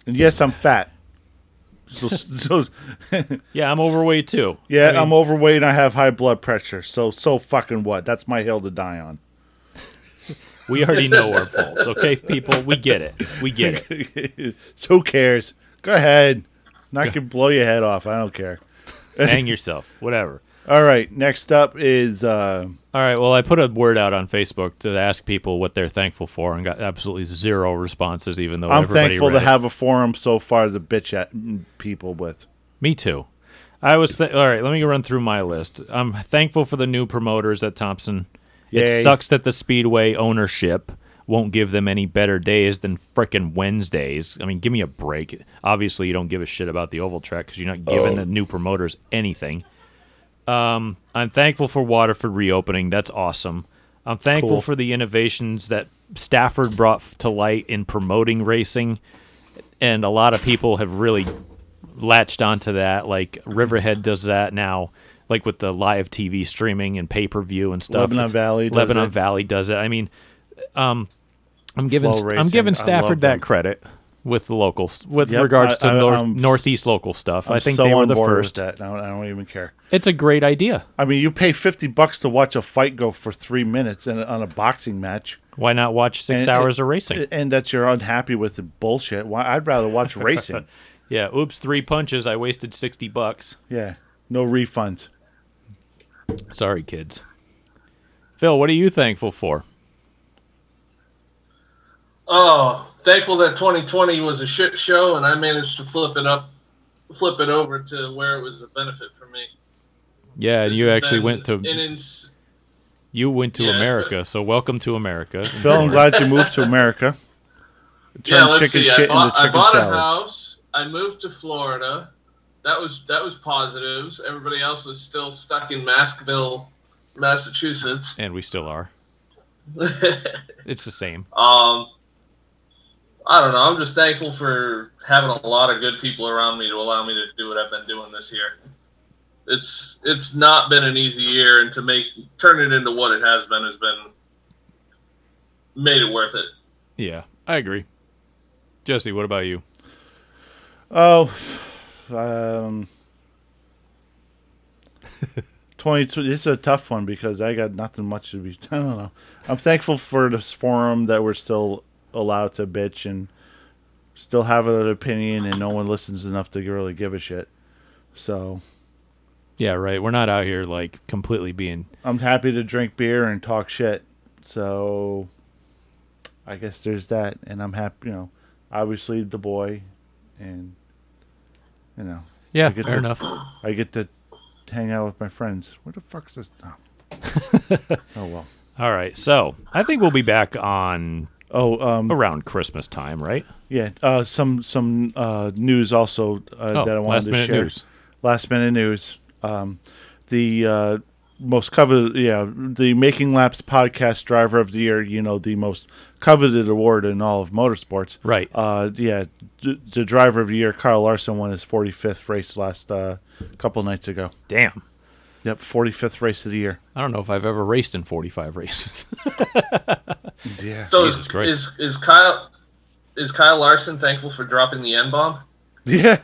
S3: And yes, I'm fat. So, so
S2: yeah i'm overweight too
S3: yeah,
S2: I mean,
S3: I'm overweight. and I have high blood pressure. So so fucking what? That's my hill to die on.
S2: we already know our faults okay people we get it we get it
S3: so who cares? Go ahead. I can blow your head off. I don't care.
S2: hang yourself whatever
S3: All right. Next up is uh,
S2: all right well i put a word out on facebook to ask people what they're thankful for and got absolutely zero responses even though
S3: I'm thankful to
S2: it.
S3: have a forum so far to bitch at people with.
S2: Me too. I was th- all right. Let me run through my list. I'm thankful for the new promoters at Thompson.
S3: Yay.
S2: It sucks that the Speedway ownership won't give them any better days than frickin' Wednesdays. I mean, give me a break. Obviously, you don't give a shit about the oval track because you're not giving the new promoters anything. Um, I'm thankful for Waterford reopening. That's awesome. I'm thankful
S3: Cool.
S2: for the innovations that Stafford brought to light in promoting racing, and a lot of people have really latched onto that. Like Riverhead does that now, like with the live TV streaming and pay per view and stuff.
S3: Lebanon
S2: It's-
S3: Valley does
S2: Lebanon
S3: it.
S2: Valley does it. I mean, um, I'm giving
S3: Flow
S2: I'm giving
S3: I love
S2: Stafford
S3: them.
S2: that credit with the locals with
S3: Yep,
S2: regards
S3: I-
S2: to
S3: I-
S2: nor-
S3: I'm
S2: northeast local stuff. i
S3: I'm
S2: think
S3: so
S2: they were the first.
S3: I don't, I don't even care.
S2: It's a great idea.
S3: I mean, you pay fifty bucks to watch a fight go for three minutes in, on a boxing match,
S2: Why not watch six
S3: And-
S2: hours of racing?
S3: and that you're unhappy with the bullshit. Why? I'd rather watch racing.
S2: yeah. Oops, three punches. I wasted sixty bucks.
S3: Yeah, no refunds.
S2: Sorry, kids. Phil, what are you thankful for?
S4: Oh, thankful that 2020 was a shit show, and I managed to flip it up, flip it over to where it was a benefit for me.
S2: Yeah, and you actually went to
S4: an ins-
S2: you went to
S4: Yeah,
S2: America. So welcome to America.
S3: Phil, I'm glad you moved to America.
S4: yeah,
S3: Turn
S4: let's
S3: chicken
S4: see. I
S3: shit
S4: bought,
S3: into
S4: I
S3: chicken
S4: bought a house. I moved to Florida. That was that was positives. Everybody else was still stuck in Maskville, Massachusetts.
S2: and we still are. It's the same.
S4: Um, I don't know. I'm just thankful for having a lot of good people around me to allow me to do what I've been doing this year. It's it's not been an easy year, and to make turn it into what it has been has been made it worth it.
S2: Yeah, I agree. Jesse, what about you?
S3: Oh, um, twenty-two. This is a tough one because I got nothing much to be. I don't know. I'm thankful for this forum that we're still allowed to bitch and still have an opinion, and no one listens enough to really give a shit. So
S2: Yeah, right. We're not out here like completely being.
S3: I'm happy to drink beer and talk shit. So I guess there's that, and I'm happy. You know, obviously the boy, and you know,
S2: Yeah,
S3: I get
S2: fair
S3: to-
S2: enough.
S3: I get to hang out with my friends. Where the fuck's this? Oh, oh well.
S2: All right, so I think we'll be back on
S3: Oh, um,
S2: around Christmas time, right?
S3: yeah. Uh, some some uh, news also uh,
S2: Oh,
S3: that I wanted
S2: last
S3: to
S2: minute
S3: share.
S2: news.
S3: Last minute news. Um, the uh, most coveted, yeah, the Making Laps podcast driver of the year. You know, the most coveted award in all of motorsports.
S2: Right.
S3: Uh, yeah, d- the driver of the year, Kyle Larson, won his 45th race last uh, couple nights ago.
S2: Damn.
S3: Yep, 45th race of the year.
S2: I don't know if I've ever raced in 45 races.
S3: Yeah.
S4: So
S2: Jesus
S4: is, is is Kyle is Kyle Larson thankful for dropping the N bomb?
S3: Yeah.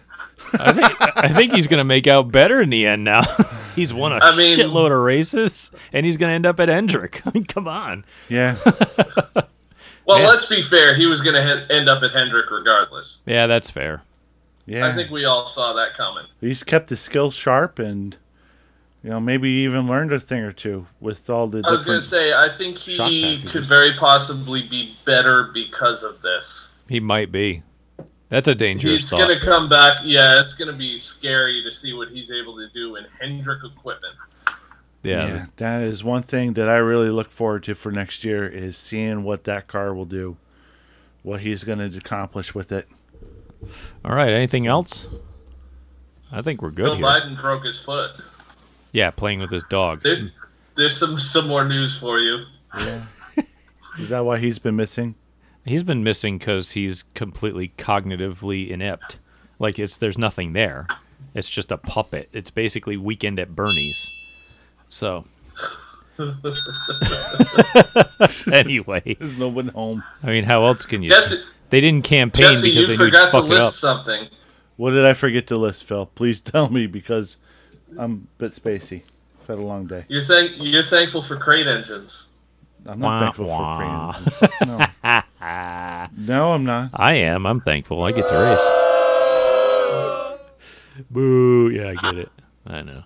S2: I think I think he's going to make out better in the end now. he's won a
S4: I mean-
S2: shitload of races, and he's going to end up at Hendrick. I mean, come on.
S3: Yeah.
S4: Well,
S2: Yeah.
S4: let's be fair. He was going to he- end up at Hendrick regardless.
S2: Yeah, that's fair.
S3: Yeah.
S4: I think we all saw that coming.
S3: he's kept his skills sharp and you know maybe even learned a thing or two with all the
S4: I was going to say, I think he could very possibly be better because of this.
S2: He might be. That's a dangerous
S4: He's
S2: thought.
S4: going to come back. Yeah, it's going to be scary to see what he's able to do in Hendrick equipment.
S2: Yeah,
S3: yeah, that is one thing that I really look forward to for next year is seeing what that car will do, what he's going to accomplish with it.
S2: All right. Anything else? I think we're good
S4: Bill
S2: here.
S4: Biden broke his foot.
S2: Yeah, playing with his dog.
S4: There's, there's some, some more news for you.
S3: Is that why he's been missing?
S2: He's been missing because he's completely cognitively inept. Like it's there's nothing there. It's just a puppet. It's basically weekend at Bernie's. So. anyway,
S3: There's no one home.
S2: I mean, how else can you?
S4: Jesse,
S2: They didn't campaign
S4: Jesse
S2: because
S4: you
S2: they knew
S4: forgot
S2: to
S4: to
S2: fuck it up.
S4: list something.
S3: What did I forget to list, Phil? Please tell me because I'm a bit spacey. I've had a long day.
S4: You're thank you're thankful for crate engines.
S3: I'm not
S2: Wah,
S3: thankful
S2: wah.
S3: for Korean. No. no, I'm not.
S2: I am. I'm thankful. I get to race. Boo. Yeah, I get it. I know.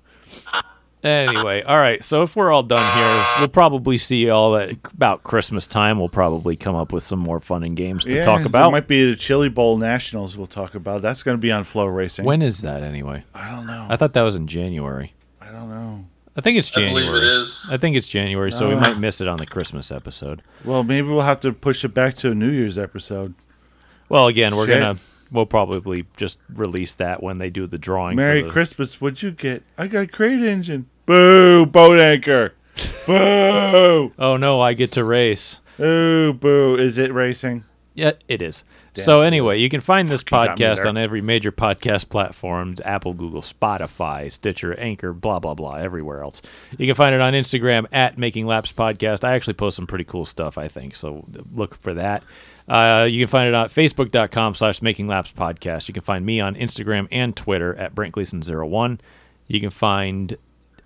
S2: Anyway, all right. So if we're all done here, we'll probably see y'all at about Christmas time. We'll probably come up with some more fun and games to
S3: yeah,
S2: talk
S3: there
S2: about.
S3: might be the Chili Bowl Nationals. We'll talk about. That's going to be on FloRacing.
S2: When is that anyway?
S3: I don't know.
S2: I thought that was in January.
S3: I don't know.
S2: I think it's
S4: I
S2: January.
S4: believe it is.
S2: I think it's January, so we
S3: Oh.
S2: might miss it on the Christmas episode.
S3: Well, maybe we'll have to push it back to a New Year's episode.
S2: Well, again, we're
S3: Shit.
S2: gonna we'll probably just release that when they do the drawing. for
S3: Merry
S2: the-
S3: Christmas. What'd you get? I got crate engine. Boo, boat anchor. boo.
S2: Oh no, I get to race.
S3: Ooh, boo. Is it racing?
S2: Yeah, it is.
S3: Damn
S2: so anyway, you can find this podcast on every major podcast platform: Apple, Google, Spotify, Stitcher, Anchor, blah blah blah, everywhere else. You can find it on Instagram at Making Laps Podcast. I actually post some pretty cool stuff, I think. So look for that. Uh, you can find it on facebook.com slash making laps podcast. You can find me on Instagram and Twitter at Brent Gleason01. You can find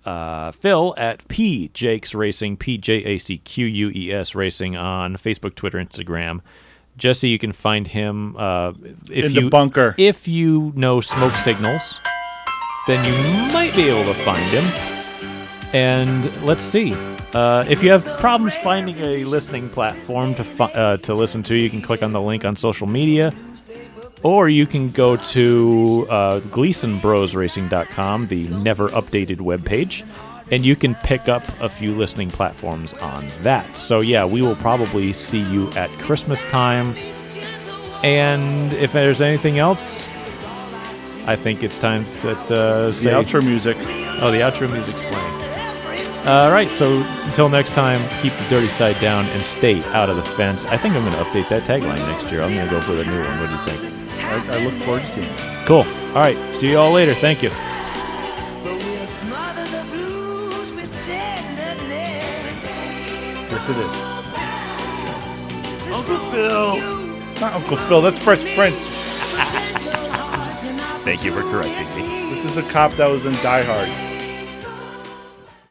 S2: uh, Phil at P Jacques Racing, P J A C Q U E S Racing on Facebook, Twitter, Instagram. Jesse, you can find him uh, if
S3: In
S2: you
S3: the bunker.
S2: if you know smoke signals, then you might be able to find him. And let's see. Uh, if you have problems finding a listening platform to fi- uh, to listen to, you can click on the link on social media, or you can go to uh, GleasonBrosRacing.com, the never updated webpage, and you can pick up a few listening platforms on that. So yeah, we will probably see you at Christmas time. And if there's anything else, I think it's time to uh,
S3: the
S2: say
S3: outro music.
S2: Oh, the outro music's playing. All right, so until next time, keep the dirty side down and stay out of the fence. I think I'm going to update that tagline next year. I'm going to go for the new one. What do you think?
S3: I, I look forward to seeing it.
S2: Cool. All right, see you all later. Thank you.
S5: But we'll smother the blues with tenderness.
S3: Yes, it is. Uncle Phil. Not Uncle Phil. That's Fresh Prince.
S2: Thank you for correcting me.
S3: This is a cop that was in Die Hard.